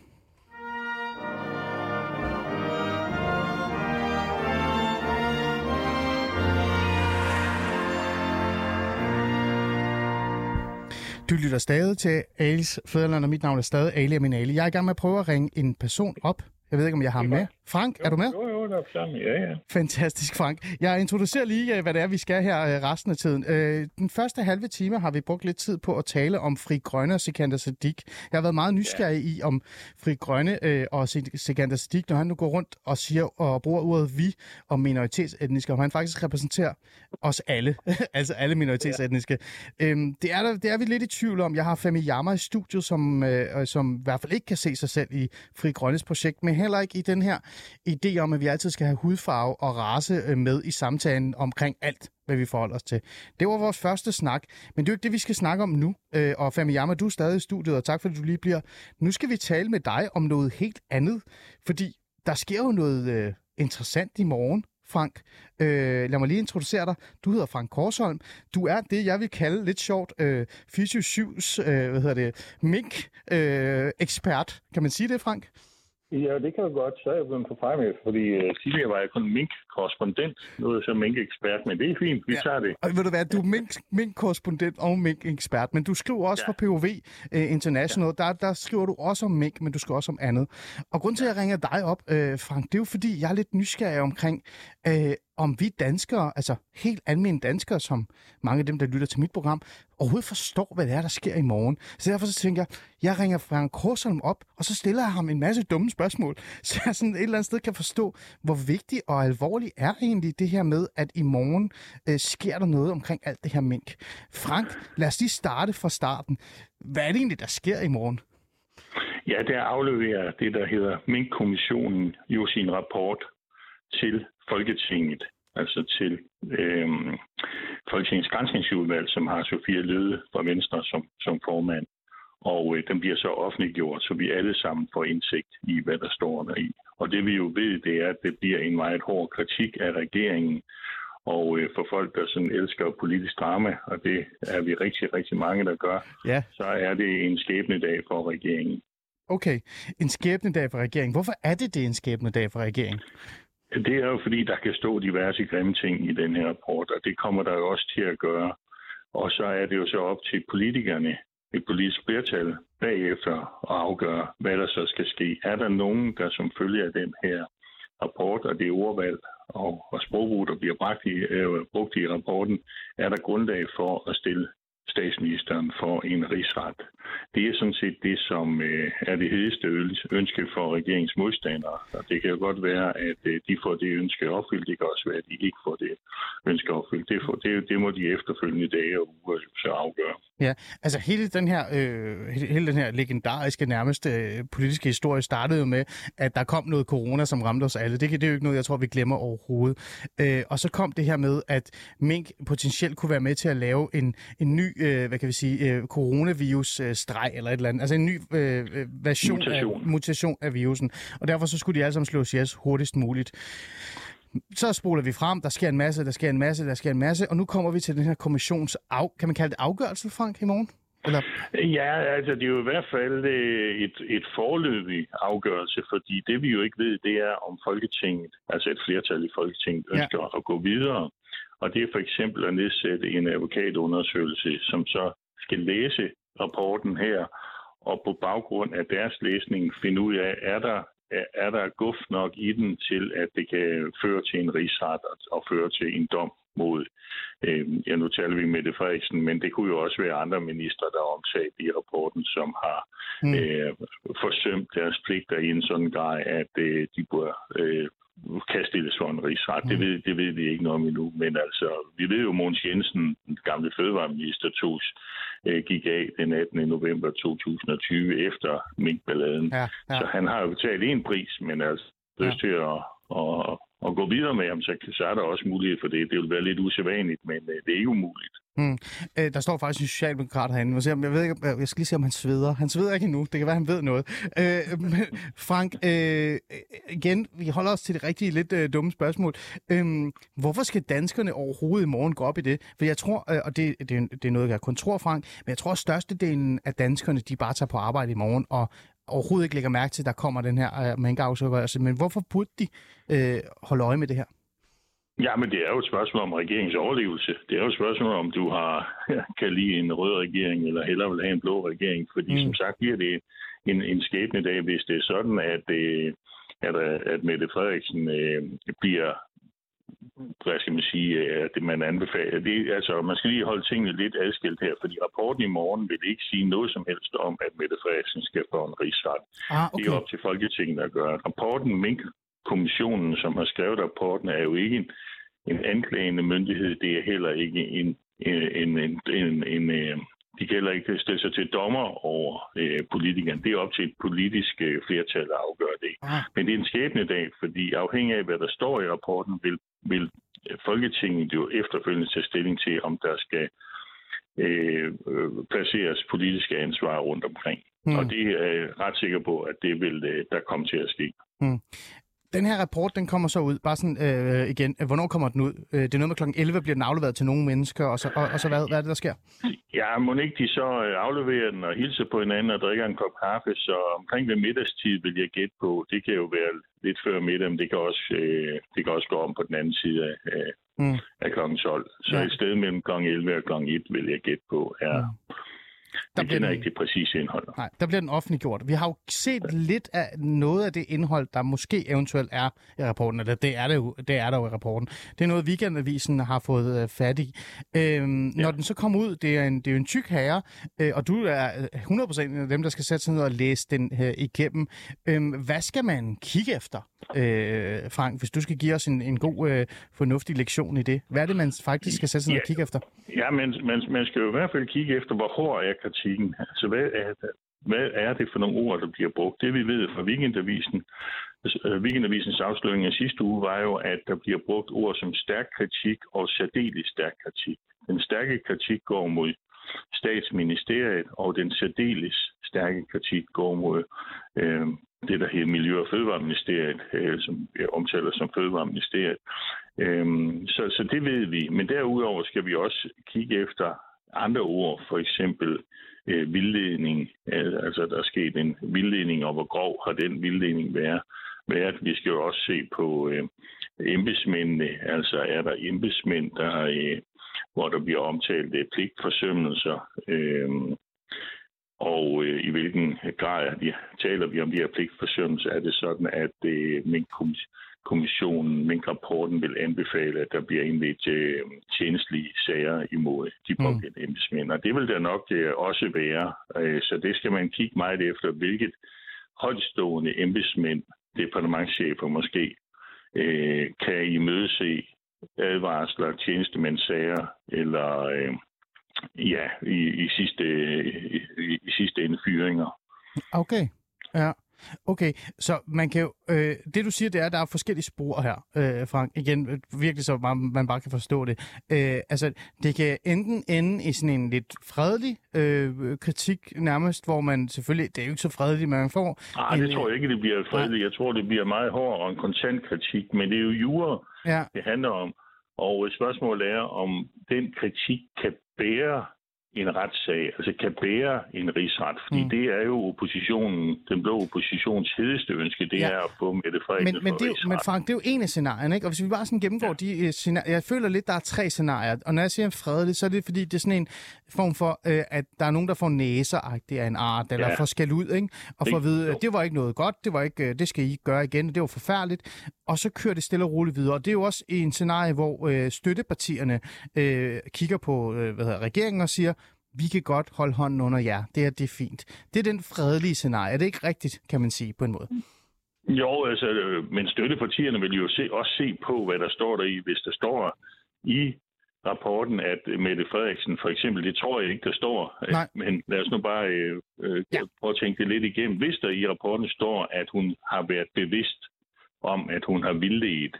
Du lytter stadig til Alis Fæderland, og mit navn er stadig Ali min Ali. Jeg er i gang med at prøve at ringe en person op. Jeg ved ikke, om jeg har ham med. Frank, er du med? Jo, jo, godt op sammen. Ja, ja. Fantastisk, Frank. Jeg introducerer lige, øh, hvad det er, vi skal her øh, resten af tiden. Øh, den første halve time har vi brugt lidt tid på at tale om Fri Grønne og Sikander Sadik. Jeg har været meget nysgerrig ja. i, om Fri Grønne og Sikander Sadik, når han nu går rundt og siger og bruger ordet vi om minoritetsetniske, om han faktisk repræsenterer os alle, altså alle minoritetsetniske. Ja. Øhm, det, er der, det er vi lidt i tvivl om. Jeg har Femi Yama i studiet, som, som i hvert fald ikke kan se sig selv i Fri Grønnes projekt, men heller ikke i den her idé om, at vi altid skal have hudfarve og race øh, med i samtalen omkring alt, hvad vi forholder os til. Det var vores første snak, men det er jo ikke det, vi skal snakke om nu. Øh, og Famiyama, du er stadig i studiet, og tak fordi du lige bliver. Nu skal vi tale med dig om noget helt andet, fordi der sker jo noget øh, interessant i morgen. Frank. Øh, lad mig lige introducere dig. Du hedder Frank Korsholm. Du er det, jeg vil kalde lidt sjovt øh, Fysio 7's, øh, hvad hedder det, mink-ekspert. Øh, kan man sige det, Frank? Ja, det kan du godt. Så er jeg blevet på med, fordi uh, tidligere var jeg kun mink-korrespondent. Nu er jeg så mink-ekspert, men det er fint. Vi ja. tager det. Og ved du hvad, du er mink-korrespondent og mink-ekspert, men du skriver også ja. for POV øh, International. Ja. Der, der skriver du også om mink, men du skriver også om andet. Og grund til, at jeg ringer dig op, uh, Frank, det er jo fordi, jeg er lidt nysgerrig omkring, uh, om vi danskere, altså helt almindelige danskere, som mange af dem, der lytter til mit program, overhovedet forstår, hvad det er, der sker i morgen. Så derfor så tænker jeg, jeg ringer Frank Korsholm op, og så stiller jeg ham en masse dumme spørgsmål, så jeg sådan et eller andet sted kan forstå, hvor vigtigt og alvorligt er egentlig det her med, at i morgen øh, sker der noget omkring alt det her mink. Frank, lad os lige starte fra starten. Hvad er det egentlig, der sker i morgen? Ja, der afleverer det, der hedder Mink-kommissionen jo sin rapport til Folketinget, altså til øh, Folketingets grænsningsudvalg, som har Sofia Løde fra Venstre som, som formand. Og øh, den bliver så offentliggjort, så vi alle sammen får indsigt i, hvad der står der i. Og det vi jo ved, det er, at det bliver en meget hård kritik af regeringen. Og øh, for folk, der sådan elsker politisk drama, og det er vi rigtig, rigtig mange, der gør, ja. så er det en skæbne dag for regeringen. Okay, en skæbne dag for regeringen. Hvorfor er det det en skæbne dag for regeringen? Det er jo fordi, der kan stå diverse grimme ting i den her rapport, og det kommer der jo også til at gøre. Og så er det jo så op til politikerne, et politisk flertal, bagefter at afgøre, hvad der så skal ske. Er der nogen, der som følge af den her rapport og det ordvalg og, og sprogbrug, der bliver brugt i, øh, brugt i rapporten, er der grundlag for at stille statsministeren for en rigsret. Det er sådan set det, som øh, er det hedeste ønske for regeringens modstandere. Og det kan jo godt være, at øh, de får det ønske opfyldt. Det kan også være, at de ikke får det ønske opfyldt. Det, får, det, det må de efterfølgende dage og uger så afgøre. Ja, altså hele den her, øh, hele den her legendariske nærmest øh, politiske historie startede jo med, at der kom noget corona, som ramte os alle. Det, det er jo ikke noget, jeg tror, vi glemmer overhovedet. Øh, og så kom det her med, at mink potentielt kunne være med til at lave en, en ny øh, hvad kan vi sige, øh, coronavirus-streg eller et eller andet. Altså en ny øh, øh, version mutation. af, mutation af virusen. Og derfor så skulle de alle sammen slås ihjel hurtigst muligt. Så spoler vi frem, der sker en masse, der sker en masse, der sker en masse, og nu kommer vi til den her kommissions af, kan man kalde det afgørelse, Frank, i morgen? Eller? Ja, altså det er jo i hvert fald øh, et, et forløbig afgørelse, fordi det vi jo ikke ved, det er om Folketinget, altså et flertal i Folketinget, ønsker ja. at gå videre og det er for eksempel at nedsætte en advokatundersøgelse, som så skal læse rapporten her, og på baggrund af deres læsning finde ud af, er der, er der guf nok i den til, at det kan føre til en rigsret og føre til en dom mod, øh, ja nu taler vi med det Frederiksen, men det kunne jo også være andre ministre, der er omtalt i rapporten, som har mm. øh, forsømt deres pligter i en sådan grad, at øh, de bør øh, kan stilles for en rigsret. Mm. Det, ved, det ved vi ikke noget om endnu, men altså, vi ved jo, at Måns Jensen, den gamle fødevareminister, tos, øh, gik af den 18. november 2020 efter minkballaden. Ja, ja. Så han har jo betalt en pris, men altså ja. lyst til at, at, at gå videre med ham, så, så er der også mulighed for det. Det vil være lidt usædvanligt, men øh, det er ikke umuligt. Mm. Øh, der står faktisk en socialdemokrat herinde. Jeg, ved ikke, jeg skal lige se, om han sveder. Han sveder ikke endnu. Det kan være, han ved noget. Øh, men Frank, øh, øh, igen, vi holder os til det rigtige lidt øh, dumme spørgsmål. Øh, hvorfor skal danskerne overhovedet i morgen gå op i det? For jeg tror, øh, og det, det, det er noget, jeg kun tror, Frank, men jeg tror, at størstedelen af danskerne, de bare tager på arbejde i morgen og overhovedet ikke lægger mærke til, at der kommer den her øh, mængdeafsøgelse. Men hvorfor burde de øh, holde øje med det her? Ja, men det er jo et spørgsmål om regeringens overlevelse. Det er jo et spørgsmål om, du har kan lide en rød regering, eller hellere vil have en blå regering. Fordi mm. som sagt bliver det en, en skæbne dag, hvis det er sådan, at, øh, at, at Mette Frederiksen øh, bliver hvad skal man sige, at man anbefaler. Det, altså, man skal lige holde tingene lidt adskilt her, fordi rapporten i morgen vil ikke sige noget som helst om, at Mette Frederiksen skal få en rigsret. Ah, okay. Det er op til Folketinget at gøre. Rapporten, Mink-kommissionen, som har skrevet rapporten, er jo ikke en, en anklagende myndighed. Det er heller ikke en, en, en, en, en, en de kan heller ikke stille sig til dommer over øh, politikerne. Det er op til et politisk øh, flertal at afgøre det. Ah. Men det er en skæbne dag, fordi afhængig af, hvad der står i rapporten, vil, vil Folketinget jo efterfølgende tage stilling til, om der skal øh, øh, placeres politiske ansvar rundt omkring. Hmm. Mm. Og det er jeg ret sikker på, at det vil øh, der komme til at ske. Hmm. Den her rapport, den kommer så ud, bare sådan øh, igen, hvornår kommer den ud? Øh, det er noget med klokken 11 bliver den afleveret til nogle mennesker, og så, og, og så hvad, hvad er det, der sker? Ja, må ikke de så øh, afleverer den og hilser på hinanden og drikker en kop kaffe, så omkring ved middagstid vil jeg gætte på, det kan jo være lidt før middag, men det kan også, øh, det kan også gå om på den anden side af, øh, Mm. af klokken 12. Så Ja. et sted mellem klokken 11 og klokken 1 vil jeg gætte på, er... Ja. Der bliver kender den- ikke det præcise indhold. Nej, der bliver den offentliggjort. Vi har jo set lidt af noget af det indhold, der måske eventuelt er i rapporten, eller det er, det jo, det er der jo i rapporten. Det er noget, Weekendavisen har fået øh, fat i. Øhm, ja. Når den så kommer ud, det er, en, det er jo en tyk herre, øh, og du er øh, 100% en af dem, der skal sætte sig ned og læse den øh, igennem. Øhm, hvad skal man kigge efter, øh, Frank, hvis du skal give os en, en god, øh, fornuftig lektion i det? Hvad er det, man faktisk skal sætte sig ned og Ja. kigge efter? Ja, men man, man skal jo i hvert fald kigge efter, hvor hård er kritikken. Altså, hvad er, det, hvad er det for nogle ord, der bliver brugt? Det vi ved fra Weekendavisen, øh, Weekendavisens afsløring af sidste uge, var jo, at der bliver brugt ord som stærk kritik og særdeles stærk kritik. Den stærke kritik går mod statsministeriet, og den særdeles stærke kritik går mod øh, det, der hedder Miljø- og Fødevareministeriet, øh, som jeg omtaler som Fødevareministeriet. Øh, så, så det ved vi. Men derudover skal vi også kigge efter andre ord, for eksempel øh, vildledning. Altså, der er sket en vildledning, og hvor grov har den vildledning været. været. Vi skal jo også se på øh, embedsmændene. Altså, er der embedsmænd, der, øh, hvor der bliver omtalt øh, pligtforsømmelser? Øh, og øh, i hvilken grad vi, taler vi om de her pligtforsømmelser? Er det sådan, at øh, Mink-kommissionen, Mink-rapporten vil anbefale, at der bliver indledt øh, tjenestlige sager imod de Mm. pågældende embedsmænd? Og det vil der nok øh, også være. Øh, så det skal man kigge meget efter, hvilket højtstående embedsmænd, departementchefer måske, øh, kan imødese advarsler, tjenestemændssager eller øh, ja, i, i, sidste, i, i sidste ende fyringer. Okay, ja. Okay, så man kan jo, øh, det du siger, det er, at der er forskellige spor her, øh, Frank. Igen, øh, virkelig så man, man bare kan forstå det. Øh, altså, det kan enten ende i sådan en lidt fredelig øh, kritik nærmest, hvor man selvfølgelig, det er jo ikke så fredeligt, men man får... Nej, en, det tror jeg ikke, det bliver fredeligt. Jeg tror, det bliver meget hård og en kontant kritik, men det er jo jura, Ja, det handler om. Og spørgsmålet er, om den kritik kan bære en retssag, altså kan bære en rigsret. Fordi Mm. det er jo oppositionen, den blå oppositions hedeste ønske, det Ja. er at få Mette Frederiksen men, men, det er, jo- men. Frank, det er jo en af scenarierne, ikke? Og hvis vi bare sådan gennemgår ja. de øh, scenarier, jeg føler lidt, der er tre scenarier. Og når jeg siger fredeligt, så er det fordi, det er sådan en form for, øh, at der er nogen, der får næser af en art, eller ja. Får skæld ud, ikke? Og får at vide, at det var ikke noget godt, det var ikke, øh, det skal I ikke gøre igen, det var forfærdeligt. Og så kører det stille og roligt videre. Og det er jo også en scenarie, hvor øh, støttepartierne øh, kigger på øh, hvad hedder, regeringen og siger, vi kan godt holde hånden under jer. Det er, det er fint. Det er den fredelige scenarie. Er det ikke rigtigt, kan man sige på en måde? Jo, altså, øh, men støttepartierne vil jo se, også se på, hvad der står der i, hvis der står i rapporten, at Mette Frederiksen for eksempel, det tror jeg ikke, der står, øh, Nej. men lad os nu bare øh, øh, ja. prøve at tænke det lidt igennem. Hvis der i rapporten står, at hun har været bevidst om, at hun har vildledt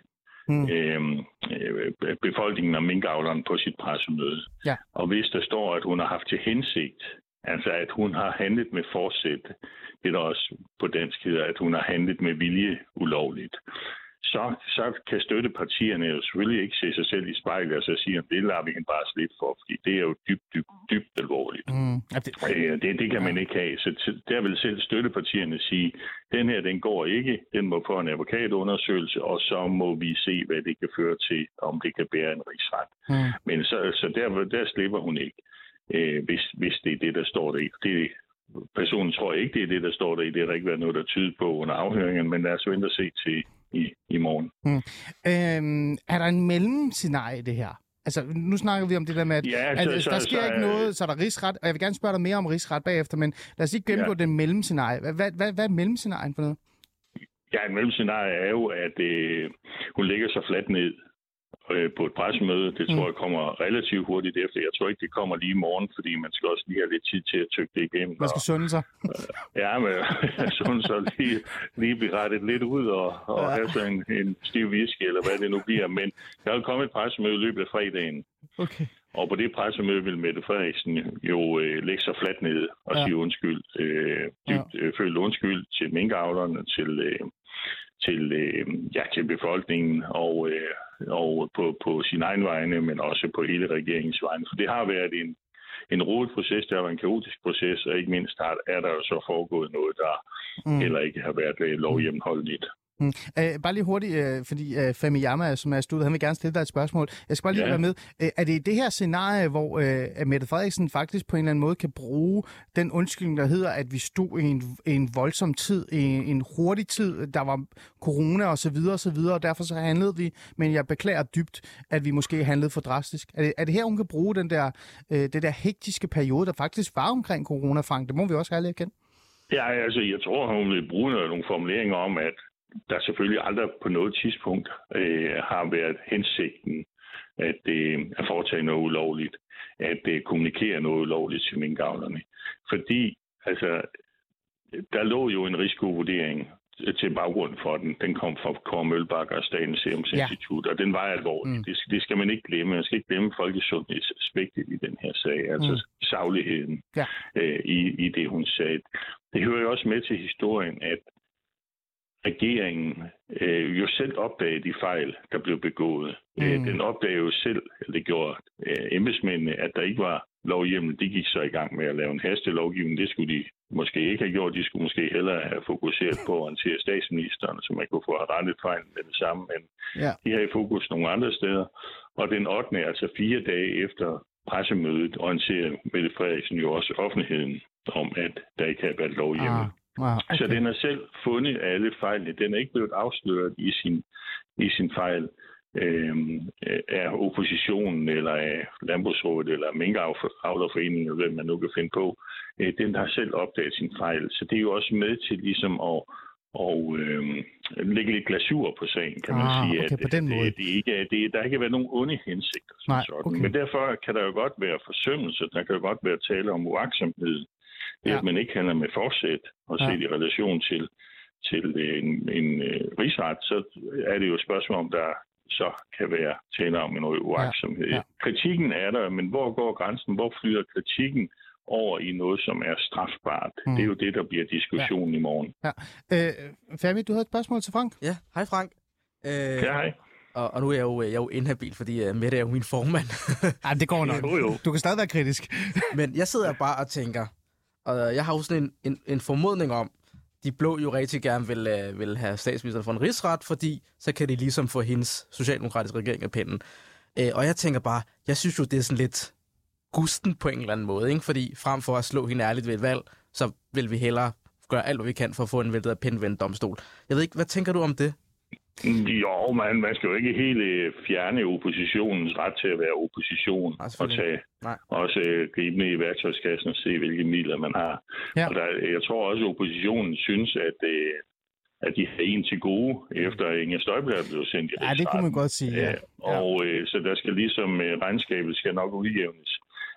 Mm. øh, øh, befolkningen og minkavleren på sit pressemøde, Ja. og hvis der står, at hun har haft til hensigt, altså at hun har handlet med forsæt, det der også på dansk hedder, at hun har handlet med vilje ulovligt, så, så kan støttepartierne jo selvfølgelig ikke se sig selv i spejlet og så sige, at det lader vi hende bare slippe for, fordi det er jo dybt, dybt, dybt alvorligt. Mm. Det, Det, det kan man ikke have. Så der vil selv støttepartierne sige, den her, den går ikke. Den må få en advokatundersøgelse, og så må vi se, hvad det kan føre til, om det kan bære en rigsret. mm. Men så, så der, der slipper hun ikke, øh, hvis, hvis det er det, der står der. Det personen tror ikke, det er det, der står der i. Det har der ikke været noget, der tyder på under afhøringen, men lad os vente og se til i, i morgen. Mm. Øhm, er der en mellemscenarie i det her? Altså, nu snakker vi om det der med, at, Ja, at så- der så- sker så- ikke noget, så er der rigsret, og jeg vil gerne spørge dig mere om rigsret bagefter, men lad os lige gennemgå Ja. den mellemscenarie. Hvad, hvad, hvad, hvad er mellemscenarien for noget? Ja, en mellemscenarie er jo, at øh, hun lægger sig fladt ned øh, på et pressemøde. Det tror Mm. jeg kommer relativt hurtigt efter. Jeg tror ikke, det kommer lige i morgen, fordi man skal også lige have lidt tid til at tykke det igennem. Man skal sunde sig. Ja, men sådan så lige, lige blive rettet lidt ud og, og Ja. have sådan en, en stiv whisky, eller hvad det nu bliver. Men der vil komme et pressemøde i løbet af fredagen. Okay. Og på det pressemøde vil Mette Frederiksen jo øh, lægge sig fladt ned og Ja. ja. sige undskyld. Øh, dybt øh, føle undskyld til minkavlerne, til, øh, til, øh, ja, til befolkningen og, øh, og på, på sin egen vegne, men også på hele regeringens vegne. For det har været en, en rodet proces, det har været en kaotisk proces, og ikke mindst er der jo så foregået noget, der Mm. heller ikke har været øh, lovhjemholdeligt. Mm. Øh, bare lige hurtigt, øh, fordi øh, Femi Yama, som er studiet, han vil gerne stille dig et spørgsmål. Jeg skal bare lige Ja. være med. Øh, er det i det her scenarie, hvor øh, Mette Frederiksen faktisk på en eller anden måde kan bruge den undskyldning, der hedder, at vi stod i en, en voldsom tid, i en, en hurtig tid, der var corona og så videre og så videre, og derfor så handlede vi, men jeg beklager dybt, at vi måske handlede for drastisk. Er det, er det her, hun kan bruge den der, øh, det der hektiske periode, der faktisk var omkring corona, Frank? Det må vi også have lidt kendt. Ja, altså, jeg tror, hun vil bruge nogle formuleringer om, at der selvfølgelig aldrig på noget tidspunkt øh, har været hensigten at, øh, at foretage noget ulovligt, at øh, kommunikere noget ulovligt til minkavlerne. Fordi, altså, der lå jo en risikovurdering til baggrund for den. Den kom fra Kåre Mølbakker og Statens Serum Ja. Institut, og den var alvorlig. Mm. Mm. Det, det skal man ikke glemme. Man skal ikke glemme folkesundhedsaspektet i den her sag, altså Mm. sagligheden Ja. øh, i, i det, hun sagde. Det hører jo også med til historien, at regeringen øh, jo selv opdagede de fejl, der blev begået. Mm. Mm. Øh, den opdagede jo selv, eller det gjorde øh, embedsmændene, at der ikke var lovhjemmel. De gik så i gang med at lave en hastelovgivning. Det skulle de måske ikke have gjort. De skulle måske hellere have fokuseret på at orientere statsministeren, så man kunne få rettet fejlen med det samme. Men Ja. de har i fokus nogle andre steder. Og den 8. altså fire dage efter pressemødet, orienterer Mette Frederiksen jo også offentligheden om, at der ikke har været lovhjemmel. Ah, ah, Okay. Så den har selv fundet alle fejlene. Den er ikke blevet afsløret i sin, i sin fejl øh, af oppositionen, eller af Landbrugsrådet, eller Minkavlerforeningen, eller hvem man nu kan finde på. Øh, den har selv opdaget sin fejl. Så det er jo også med til ligesom at og øh, lægge lidt glasur på sagen, kan man Ah, sige. okay, at, på den måde. Det, det ikke det, der ikke har været nogen onde hensigter. Som Nej, sådan. okay. Men derfor kan der jo godt være forsømmelse, der kan jo godt være tale om uaksomhed. Det, Ja. at man ikke handler med forsæt og Ja. set i relation til, til en, en øh, rigsret, så er det jo et spørgsmål, om der så kan være tale om noget uaksomhed. Ja, ja. Kritikken er der, men hvor går grænsen? Hvor flyder kritikken over i noget, som er strafbart? Mm. Det er jo det, der bliver diskussionen ja. i morgen. Ja. Øh, Femi, du havde et spørgsmål til Frank? Ja, hej Frank. Øh, Ja, hej. og, og nu er jeg jo, jeg er jo inhabil, fordi uh, Mette er jo min formand. Ja, det går nok. Jo, jo. Du kan stadig være kritisk. Men jeg sidder bare og tænker, og øh, jeg har jo sådan en, en, en formodning om, de blå jo rigtig gerne vil, uh, vil have statsministeren for en rigsret, fordi så kan de ligesom få hendes socialdemokratiske regering af pinden. Uh, og jeg tænker bare, jeg synes jo, det er sådan lidt gusten på en eller anden måde, ikke? fordi frem for at slå hende ærligt ved et valg, så vil vi hellere gøre alt, hvad vi kan for at få en væltet af pind ved en domstol. Jeg ved ikke, hvad tænker du om det? Jo, man, man skal jo ikke helt øh, fjerne oppositionens ret til at være opposition Nej, og tage Nej. også øh, gribe ned i værktøjskassen og se, hvilke midler man har. Ja. Og der, jeg tror også, at oppositionen synes, at, øh, at de har en til gode, efter Inger Støjberg blev sendt i Ja, det kunne man godt sige, ja. Ja. Og øh, så der skal ligesom, øh, regnskabet skal nok udjævnes.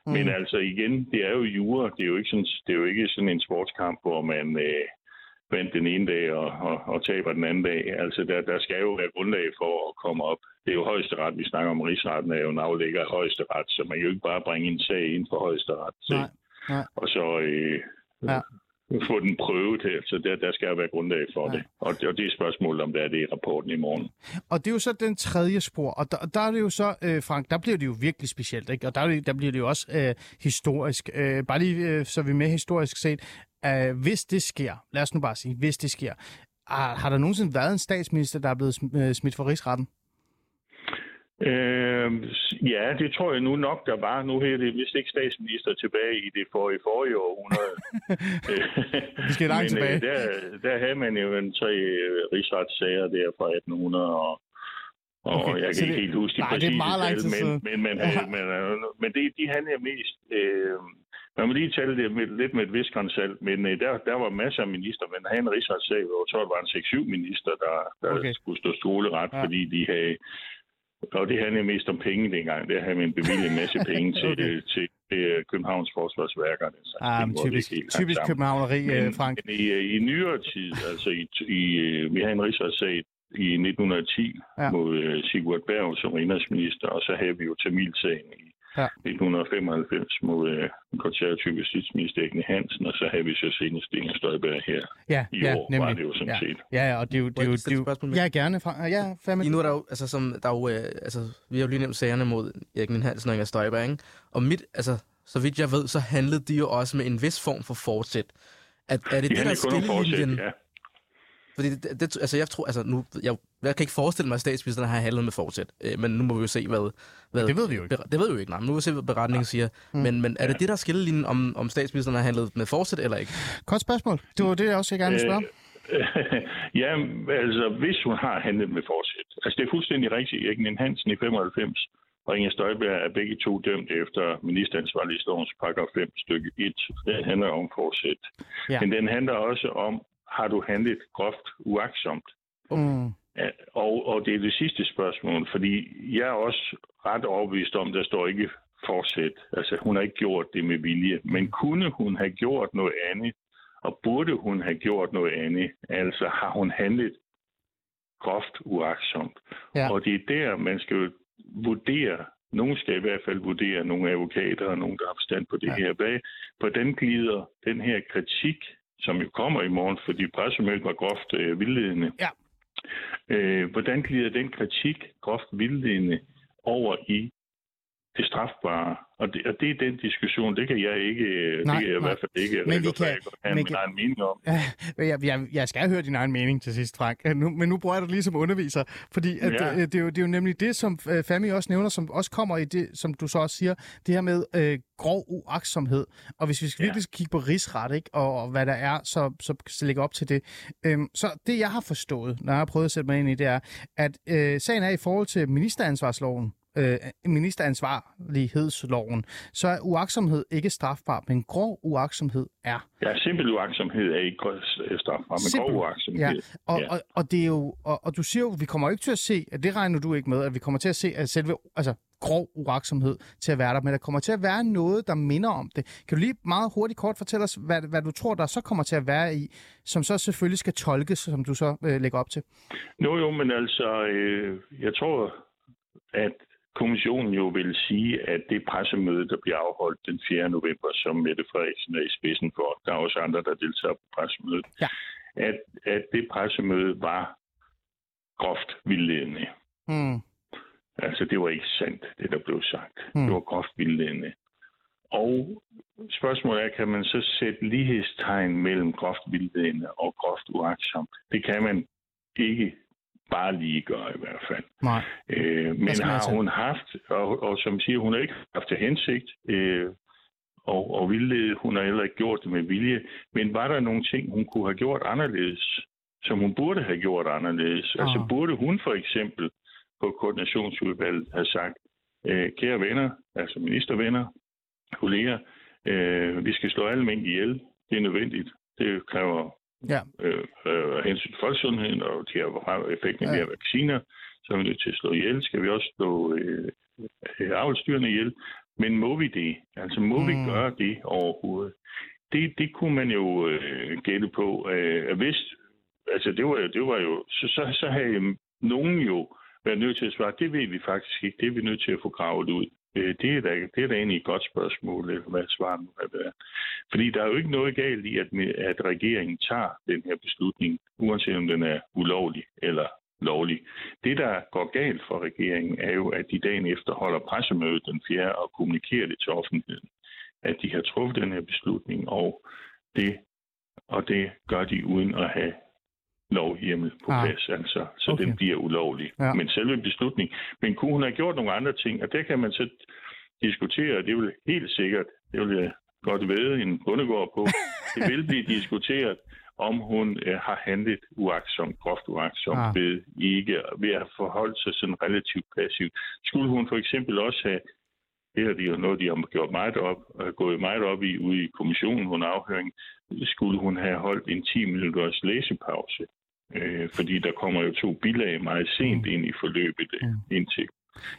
Mm. Men altså igen, det er jo jure. Det er jo ikke sådan, det er jo ikke sådan en sportskamp, hvor man øh, vandt den ene dag og, og, og taber den anden dag. Altså der, der skal jo være grundlag for at komme op. Det er jo højesteret, vi snakker om. Rigsretten er jo en aflægger af højesteret, så man kan jo ikke bare bringe en sag ind for højesteret. Nej, nej. Og så øh, Ja. få den prøvet her. Så der, der skal jo være grundlag for Ja. det. Og, det. og det er spørgsmålet, om der er det i rapporten i morgen. Og det er jo så den tredje spor, og der, der er det jo så, øh, Frank, der bliver det jo virkelig specielt, ikke? Og der, er det, der bliver det jo også øh, historisk. Øh, bare lige, øh, så vi med historisk set. Øh, hvis det sker, lad os nu bare sige, hvis det sker, har, har der nogensinde været en statsminister, der er blevet øh, smidt for rigsretten? Øh, ja, det tror jeg nu nok, der var. Nu er det vist ikke statsminister tilbage i det forrige, forrige århundrede. Vi skal langt Men tilbage. øh, der, der havde man jo en tre øh, rigsretssager der fra 1800 og og Okay, jeg kan ikke det- helt huske de nej, det er præcise meget lang tid men, men, men, Ja. men, men, men det, de handler mest... Øh, man må lige tale det med, lidt med et vis grænsalt, men øh, der, der var masser af minister, men han en rigsretssag, hvor jeg tror, der var en 6-7 minister, der, der Okay. skulle stå skoleret, Ja. fordi de havde... Og det handlede mest om penge dengang. Der havde man bevilget en masse penge til, Okay. okay. til, til øh, Københavns Forsvarsværker. slags Ah, men typisk, typisk københavneri, øh, Men, Frank. men i, øh, i nyere tid, altså i, i, øh, vi havde en rigsretssag i 1910 Ja. mod Sigurd Berg som indrigsminister, og så havde vi jo Tamilsagen i Ja. 1995 mod uh, den konservative justitsminister Egne Hansen, og så havde vi så senest Inger Støjberg her Ja, i ja, år, nemlig. var det jo sådan ja. set. Ja, ja, og det er jo... Det er jo, jeg det er jo ja, gerne. Frank. Ja, fandme. Lige nu er der jo, altså, som, der er jo, øh, altså, vi har jo lige nævnt sagerne mod Erik Nien Hansen og Inger Støjberg, ikke? Og mit, altså, så vidt jeg ved, så handlede de jo også med en vis form for fortsæt. At, er det De det, der er skillelinjen? ja. Fordi det, det, altså jeg tror, altså nu, jeg, jeg kan ikke forestille mig, at statsministeren har handlet med fortsæt. Øh, men nu må vi jo se, hvad... hvad Det ved vi jo ikke. Det ved vi jo ikke, nej. men Nu må vi se, hvad beretningen siger. Mm. Men, men er det det, der er skillelinjen, om, om statsministeren har handlet med fortsæt eller ikke? Godt spørgsmål. Det var det, jeg også gerne ville spørge. ja, altså hvis hun har handlet med forsæt. Altså det er fuldstændig rigtigt. Erik Nien Hansen i 95 og Inger Støjberg er begge to dømt efter ministeransvarlighedslovens paragraf 5 stykke 1. Den handler om forsæt. Ja. Ja. Men den handler også om, har du handlet groft uaksomt? Mm. Og, og det er det sidste spørgsmål, fordi jeg er også ret overbevist om, der står ikke forsæt. Altså, hun har ikke gjort det med vilje. Men kunne hun have gjort noget andet, og burde hun have gjort noget andet? Altså, har hun handlet groft uaksomt? Ja. Og det er der, man skal vurdere, nogen skal i hvert fald vurdere, nogle advokater og nogen, der har forstand på det ja. her. Hvad, hvordan glider den her kritik, som jo kommer i morgen, fordi pressemødet var groft øh, vildledende, Ja. Øh, hvordan glider den kritik groft vildledende over i det strafbare? Og det, og det er den diskussion, det kan jeg ikke, Nej, det kan jeg i nej. hvert fald ikke Men vi kan- have men min kan- egen mening om. Jeg, jeg, jeg skal høre din egen mening til sidst, Frank. Nu, men nu bruger jeg dig lige som underviser, fordi at, Ja. det, det, er jo, det er jo nemlig det, som øh, Fami også nævner, som også kommer i det, som du så også siger, det her med øh, grov uaksomhed. Og hvis vi skal Ja. virkelig skal kigge på rigsret, ikke, og, og hvad der er, så, så, så lægge op til det. Øhm, så det, jeg har forstået, når jeg har prøvet at sætte mig ind i, det er, at øh, sagen er i forhold til ministeransvarsloven, øh, ministeransvarlighedsloven, så er uaksomhed ikke strafbar, men grov uaksomhed er. Ja, simpel uaksomhed er ikke strafbar, men Simpel. grov uaksomhed. Ja, og, Ja. og, og det er jo, og, og du siger jo, vi kommer ikke til at se, at det regner du ikke med, at vi kommer til at se, at selve, altså grov uaksomhed til at være der, men der kommer til at være noget, der minder om det. Kan du lige meget hurtigt kort fortælle os, hvad, hvad du tror, der så kommer til at være i, som så selvfølgelig skal tolkes, som du så øh, lægger op til? Jo, jo, men altså, øh, jeg tror, at kommissionen jo vil sige, at det pressemøde, der bliver afholdt den 4. november, som Mette Frederiksen er i spidsen for, der er også andre, der deltager på pressemødet, Ja. at, at det pressemøde var groft vildledende. Mm. Altså, det var ikke sandt, det der blev sagt. Mm. Det var groft vildledende. Og spørgsmålet er, kan man så sætte lighedstegn mellem groft vildledende og groft uagtsomt? Det kan man ikke bare lige gøre i hvert fald. Nej. Øh, men har hun haft, og, og som siger, hun har ikke haft til hensigt, øh, og, og vildlede, hun har heller ikke gjort det med vilje, men var der nogle ting, hun kunne have gjort anderledes, som hun burde have gjort anderledes? Ah. Altså burde hun for eksempel på koordinationsudvalget have sagt, øh, kære venner, altså ministervenner, kolleger, øh, vi skal slå alle mænd ihjel. Det er nødvendigt. Det kræver Ja. øh, øh, hensyn til folkesundheden og at have effekten af Ja. vacciner, så er vi nødt til at slå ihjel. Skal vi også slå øh, øh, avlstyrene ihjel? Men må vi det? Altså må mm. vi gøre det overhovedet? Det, det kunne man jo øh, gætte på. Øh, hvis, altså det var, det var jo, så, så, så havde nogen jo været nødt til at svare, det ved vi faktisk ikke, det er vi nødt til at få gravet ud. Øh, det, er da, det er da egentlig et godt spørgsmål, hvad svaret nu har været. Fordi der er jo ikke noget galt i, at, at regeringen tager den her beslutning, uanset om den er ulovlig eller lovlig. Det, der går galt for regeringen, er jo, at de dagen efter holder pressemødet den 4. og kommunikerer det til offentligheden, at de har truffet den her beslutning, og det, og det gør de uden at have lovhjemmel på Ah. plads, altså, så Okay. den bliver ulovlig. Ja. Men selve beslutningen, men kunne hun have gjort nogle andre ting, og det kan man så diskutere, og det vil helt sikkert, det vil jeg godt ved en bundegård på, det vil blive diskuteret, om hun øh, har handlet uaksomt, groft uaksomt, Ah. ved, ikke, ved at forholde sig sådan relativt passivt. Skulle hun for eksempel også have, det er jo noget, de har gjort meget op, og gået meget op i ude i kommissionen under afhøring, skulle hun have holdt en 10 minutters læsepause. Øh, fordi der kommer jo to bilag meget sent ind i forløbet, indtil,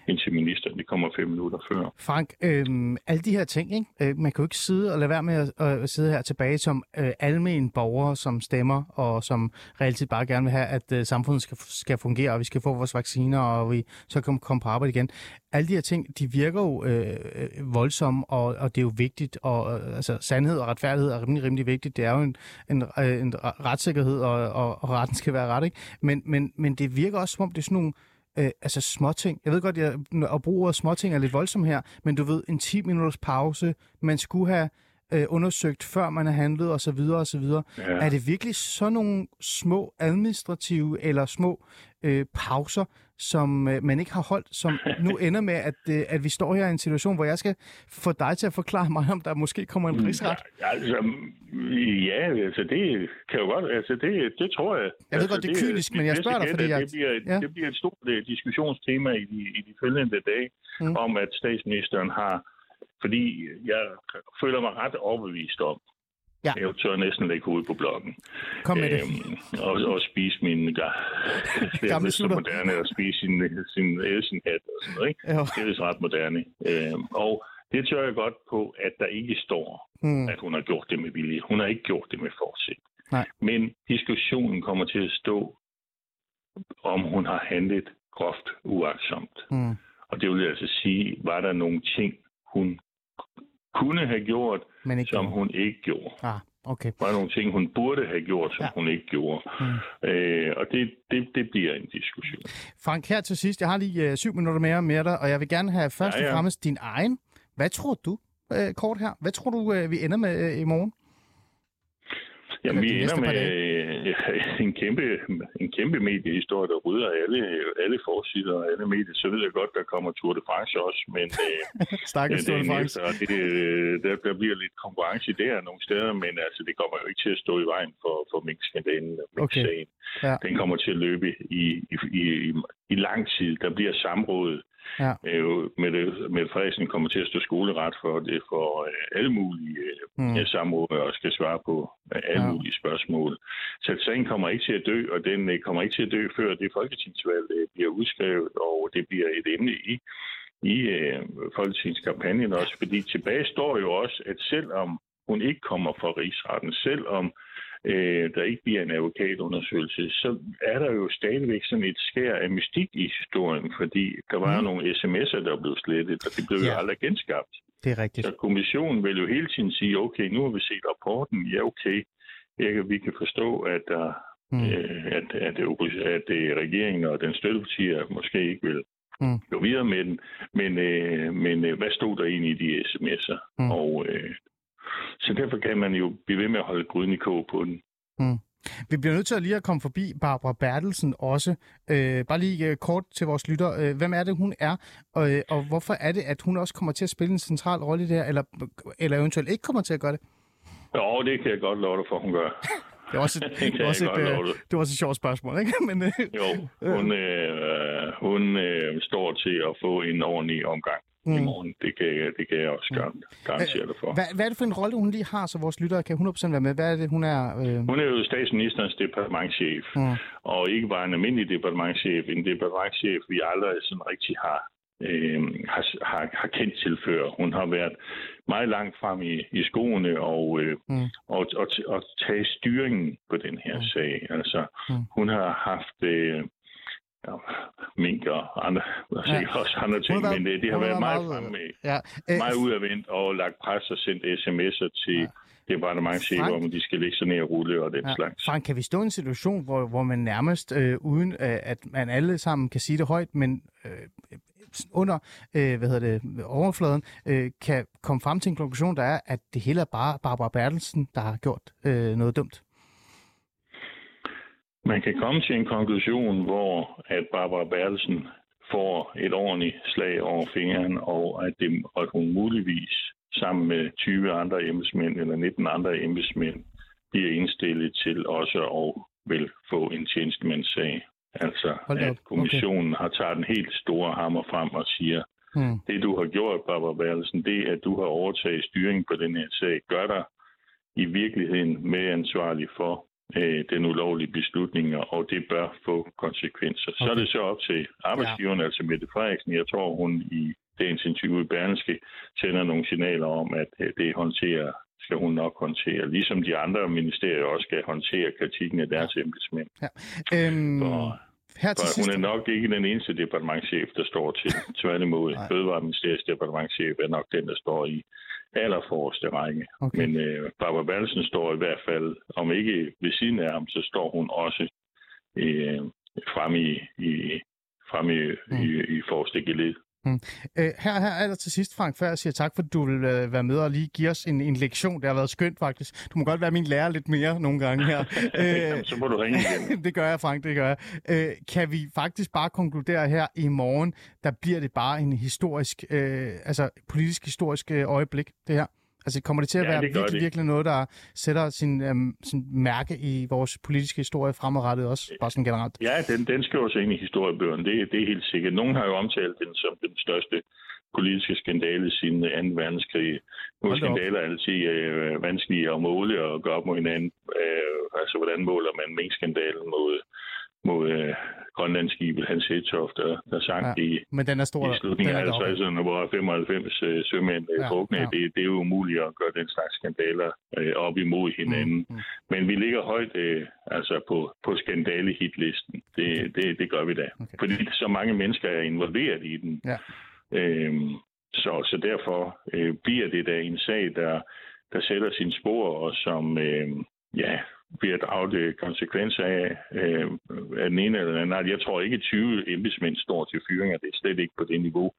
indtil ministeren. Det kommer fem minutter før. Frank, øh, alle de her ting, ikke? Øh, man kan jo ikke sidde og lade være med at, at sidde her tilbage som øh, almen borgere, som stemmer, og som reelt bare gerne vil have, at øh, samfundet skal, skal fungere, og vi skal få vores vacciner, og vi så kan komme på arbejde igen. Alle de her ting, de virker jo øh, øh, voldsomme, og, og det er jo vigtigt, og øh, altså, sandhed og retfærdighed er rimelig, rimelig vigtigt. Det er jo en, en, øh, en retssikkerhed, og, og, og retten skal være ret, ikke? Men, men, men det virker også, som om det er sådan nogle øh, altså småting. Jeg ved godt, jeg, at bruge ordet småting er lidt voldsomt her, men du ved, en 10 minutters pause, man skulle have øh, undersøgt, før man har handlet, og så videre, og så videre. Ja. Er det virkelig sådan nogle små administrative eller små øh, pauser, som øh, man ikke har holdt, som nu ender med, at, øh, at vi står her i en situation, hvor jeg skal få dig til at forklare mig, om der måske kommer en rigsret? Ja, altså, ja, altså det kan jo godt, altså det, det tror jeg. Jeg ved altså, godt, det er kynisk, men jeg spørger dig, fordi jeg... Det bliver, ja. det bliver et stort øh, diskussionstema i de, i de følgende dage, Mm. mm. om at statsministeren har, fordi jeg føler mig ret overbevist om, Ja. jeg tør næsten lægge hovedet på blokken, Kom med det. øhm, og, og spise min det er Gamle sutter. moderne at spise sin, sin elsenhat og sådan noget, ikke? Jo. Det er vist ret moderne. Øhm, og det tør jeg godt på, at der ikke står, Mm. at hun har gjort det med vilje. Hun har ikke gjort det med forsæt. Nej. Men diskussionen kommer til at stå, om hun har handlet groft uaksomt. Mm. Og det vil altså sige, var der nogle ting, hun kunne have gjort, Men ikke som hun ikke gjorde. Ah, okay. Var der nogle ting, hun burde have gjort, som Ja. hun ikke gjorde. Mm. Øh, og det, det, det bliver en diskussion. Frank, her til sidst, jeg har lige øh, syv minutter mere med dig, og jeg vil gerne have først Ja, og ja. fremmest din egen. Hvad tror du, øh, kort her, hvad tror du, øh, vi ender med øh, i morgen? Jamen, vi ender med øh, en kæmpe, en kæmpe mediehistorie, der rydder alle, alle forsider og alle medier. Så ved jeg godt, der kommer Tour de France også, men øh, Stakkels Tour de dagen France. efter, og det, øh, der, der bliver lidt konkurrence der nogle steder, men altså, det kommer jo ikke til at stå i vejen for, for Mink-skandalen og Mink-sagen. Ja. Den kommer til at løbe i, i, i, i, i lang tid. Der bliver samråd. Ja. Øh, Mette, Mette Frederiksen kommer til at stå skoleret for det for øh, alle mulige Mm. mm. samråd og skal svare på øh, alle ja. mulige spørgsmål. Så sagen kommer ikke til at dø, og den øh, kommer ikke til at dø, før det folketingsvalg øh, bliver udskrevet, og det bliver et emne i, i øh, folketingskampagnen også. Fordi tilbage står jo også, at selvom hun ikke kommer fra rigsretten, selvom øh, der ikke bliver en advokatundersøgelse, så er der jo stadigvæk sådan et skær af mystik i historien, fordi der var Mm. nogle sms'er, der blev slettet, og det blev Ja. jo aldrig genskabt. Det er rigtigt. Så kommissionen vil jo hele tiden sige, okay, nu har vi set rapporten, ja okay, jeg vi kan forstå, at, der, Mm. øh, at, at, oppos- at øh, regeringen og den støttepartier måske ikke vil Mm. gå videre med den, men, øh, men øh, hvad stod der egentlig i de sms'er? Mm. Og, øh, så derfor kan man jo blive ved med at holde gryden i kog på den. Vi bliver nødt til at lige at komme forbi Barbara Bertelsen også. Øh, bare lige øh, kort til vores lytter. Øh, hvem er det, hun er, og, øh, og hvorfor er det, at hun også kommer til at spille en central rolle i det her, eller, eller eventuelt ikke kommer til at gøre det? Jo, det kan jeg godt love dig for, hun gør. Det er også et, Det det også et, øh, det var også et sjovt spørgsmål, ikke? Men, øh, Jo, hun, øh, hun øh, står til at få en ordentlig omgang mm. i Mm. morgen. Det kan, jeg- det kan jeg også gar- garantere dig for. hvad, hvad er det for en rolle, hun lige har, så vores lyttere kan 100% være med? Hvad er det, hun er? Øh... Hun er jo statsministerens departementchef, Mm. og ikke bare en almindelig departementchef, en departementchef, vi aldrig sådan rigtig har, øh, har, har, har kendt til før. Hun har været meget langt frem i, i skoene og, øh, Mm. mm. og, og, og tage styringen på den her Mm. mm. sag. Altså, Mm. mm. hun har haft... Øh, ja, mink og andre, og Ja. også andre ting, været- men øh, det har været meget meget, fremme, Ja. Øh, meget udadvendt og lagt pres og sendt sms'er til Ja. departementchefer, om de skal lægge sig ned og rulle og den Ja. slags. Frank, kan vi stå i en situation, hvor, hvor man nærmest, øh, uden øh, at man alle sammen kan sige det højt, men øh, under øh, hvad hedder det, overfladen, øh, kan komme frem til en konklusion, der er, at det hele er bare Barbara Bertelsen, der har gjort øh, noget dumt? Man kan komme til en konklusion, hvor at Barbara Bertelsen får et ordentligt slag over fingeren, og at, det, at hun muligvis sammen med 20 andre embedsmænd eller 19 andre embedsmænd bliver indstillet til også at vil få en tjenestemandssag. Altså, at kommissionen okay. har taget en helt store hammer frem og siger, hmm. det du har gjort, Barbara Bertelsen, det at du har overtaget styringen på den her sag, gør dig i virkeligheden med ansvarlig for øh, den ulovlige beslutning, og det bør få konsekvenser. Okay. Så er det så op til arbejdsgiveren, ja. altså Mette Frederiksen. Jeg tror, hun i dagens interview i Berlingske sender nogle signaler om, at øh, det håndterer skal hun nok håndtere, ligesom de andre ministerier også skal håndtere kritikken af deres embedsmænd. Ja. Øhm, for, her til for hun er nok ikke den eneste departementchef, der står til. Tværtimod, Fødevareministeriets departementchef er nok den, der står i allerforreste række. Okay. Men øh, Barbara Berlsen står i hvert fald, om ikke ved siden af ham, så står hun også øh, frem i, i, frem i, mm. i, i forreste geled. Mm. Øh, her, her er der til sidst, Frank, før jeg siger tak, for du vil øh, være med og lige give os en, en lektion. Det har været skønt, faktisk. Du må godt være min lærer lidt mere nogle gange her. øh, så må du ringe igen. det gør jeg, Frank, det gør jeg. Øh, kan vi faktisk bare konkludere her i morgen, der bliver det bare en historisk, øh, altså politisk historisk øh, øjeblik, det her? Altså kommer det til at ja, være virkelig, virkelig noget, der sætter sin, øhm, sin mærke i vores politiske historie fremadrettet også, bare sådan generelt? Ja, den, den skriver sig ind i historiebøgerne, det, det er helt sikkert. Nogen har jo omtalt den som den største politiske skandale siden 2. verdenskrig. Nu er skandaler altid øh, vanskelige at måle og gøre op mod hinanden. Øh, altså, hvordan måler man minkskandalen mod mod øh, grønlandskibet Hans Hedtoft, der, der sank ja, i, men den er stor, i slutningen af 50'erne, hvor 95 øh, sømænd øh, ja, Ja. Det, det er jo umuligt at gøre den slags skandaler øh, op imod hinanden. Mm, mm. Men vi ligger højt øh, altså på, på skandale-hitlisten. Det, det, det gør vi da. Okay. Fordi så mange mennesker er involveret i den. Ja. Øhm, så, så derfor øh, bliver det da en sag, der, der sætter sin spor, og som øh, ja, bliver draget konsekvenser af, øh, af den ene eller den anden. Jeg tror ikke, at 20 embedsmænd står til fyringer. Det er slet ikke på det niveau.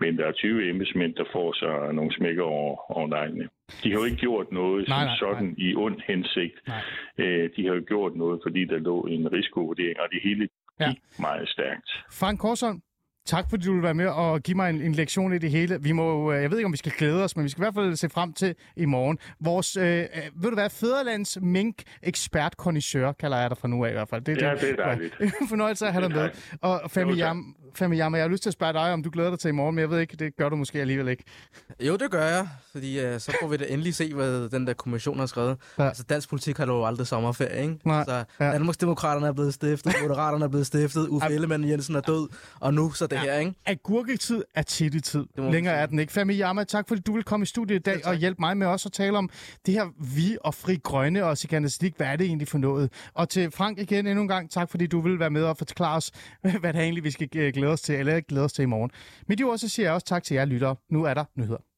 Men der er 20 embedsmænd, der får sig nogle smækker over, over neglene. De har jo ikke gjort noget nej, nej, sådan nej. i ond hensigt. Øh, de har jo gjort noget, fordi der lå en risikovurdering, og det hele ja. meget stærkt. Frank Korsholm, Tak fordi du vil være med og give mig en, en lektion i det hele. Vi må, øh, jeg ved ikke, om vi skal glæde os, men vi skal i hvert fald se frem til i morgen. Vores, øh, øh ved du hvad, Fæderlands mink ekspert kalder jeg dig fra nu af i hvert fald. Det, ja, det, det er dejligt. Fornøjelse at have dig med. Og Femi Jam, Femi Jam, jeg har lyst til at spørge dig, om du glæder dig til i morgen, men jeg ved ikke, det gør du måske alligevel ikke. Jo, det gør jeg, fordi uh, så får vi da endelig se, hvad den der kommission har skrevet. Ja. Altså, dansk politik har jo aldrig sommerferie, ikke? Nej. Så ja. Danmarksdemokraterne er blevet stiftet, Moderaterne er blevet stiftet, Uffe Ellemann Jensen er død, og nu så det ja. her, ikke? Agurketid er tid. Længere er den ikke. Femi Yama, tak fordi du vil komme i studiet i dag ja, og hjælpe mig med også at tale om det her vi og fri grønne og Sikanistik. Hvad er det egentlig for noget? Og til Frank igen endnu en gang, tak fordi du vil være med og forklare os, hvad det egentlig, vi skal glæde os til, eller glæde os til i morgen. Men de ord, så siger jeg også tak til jer lyttere. Nu er der nyheder.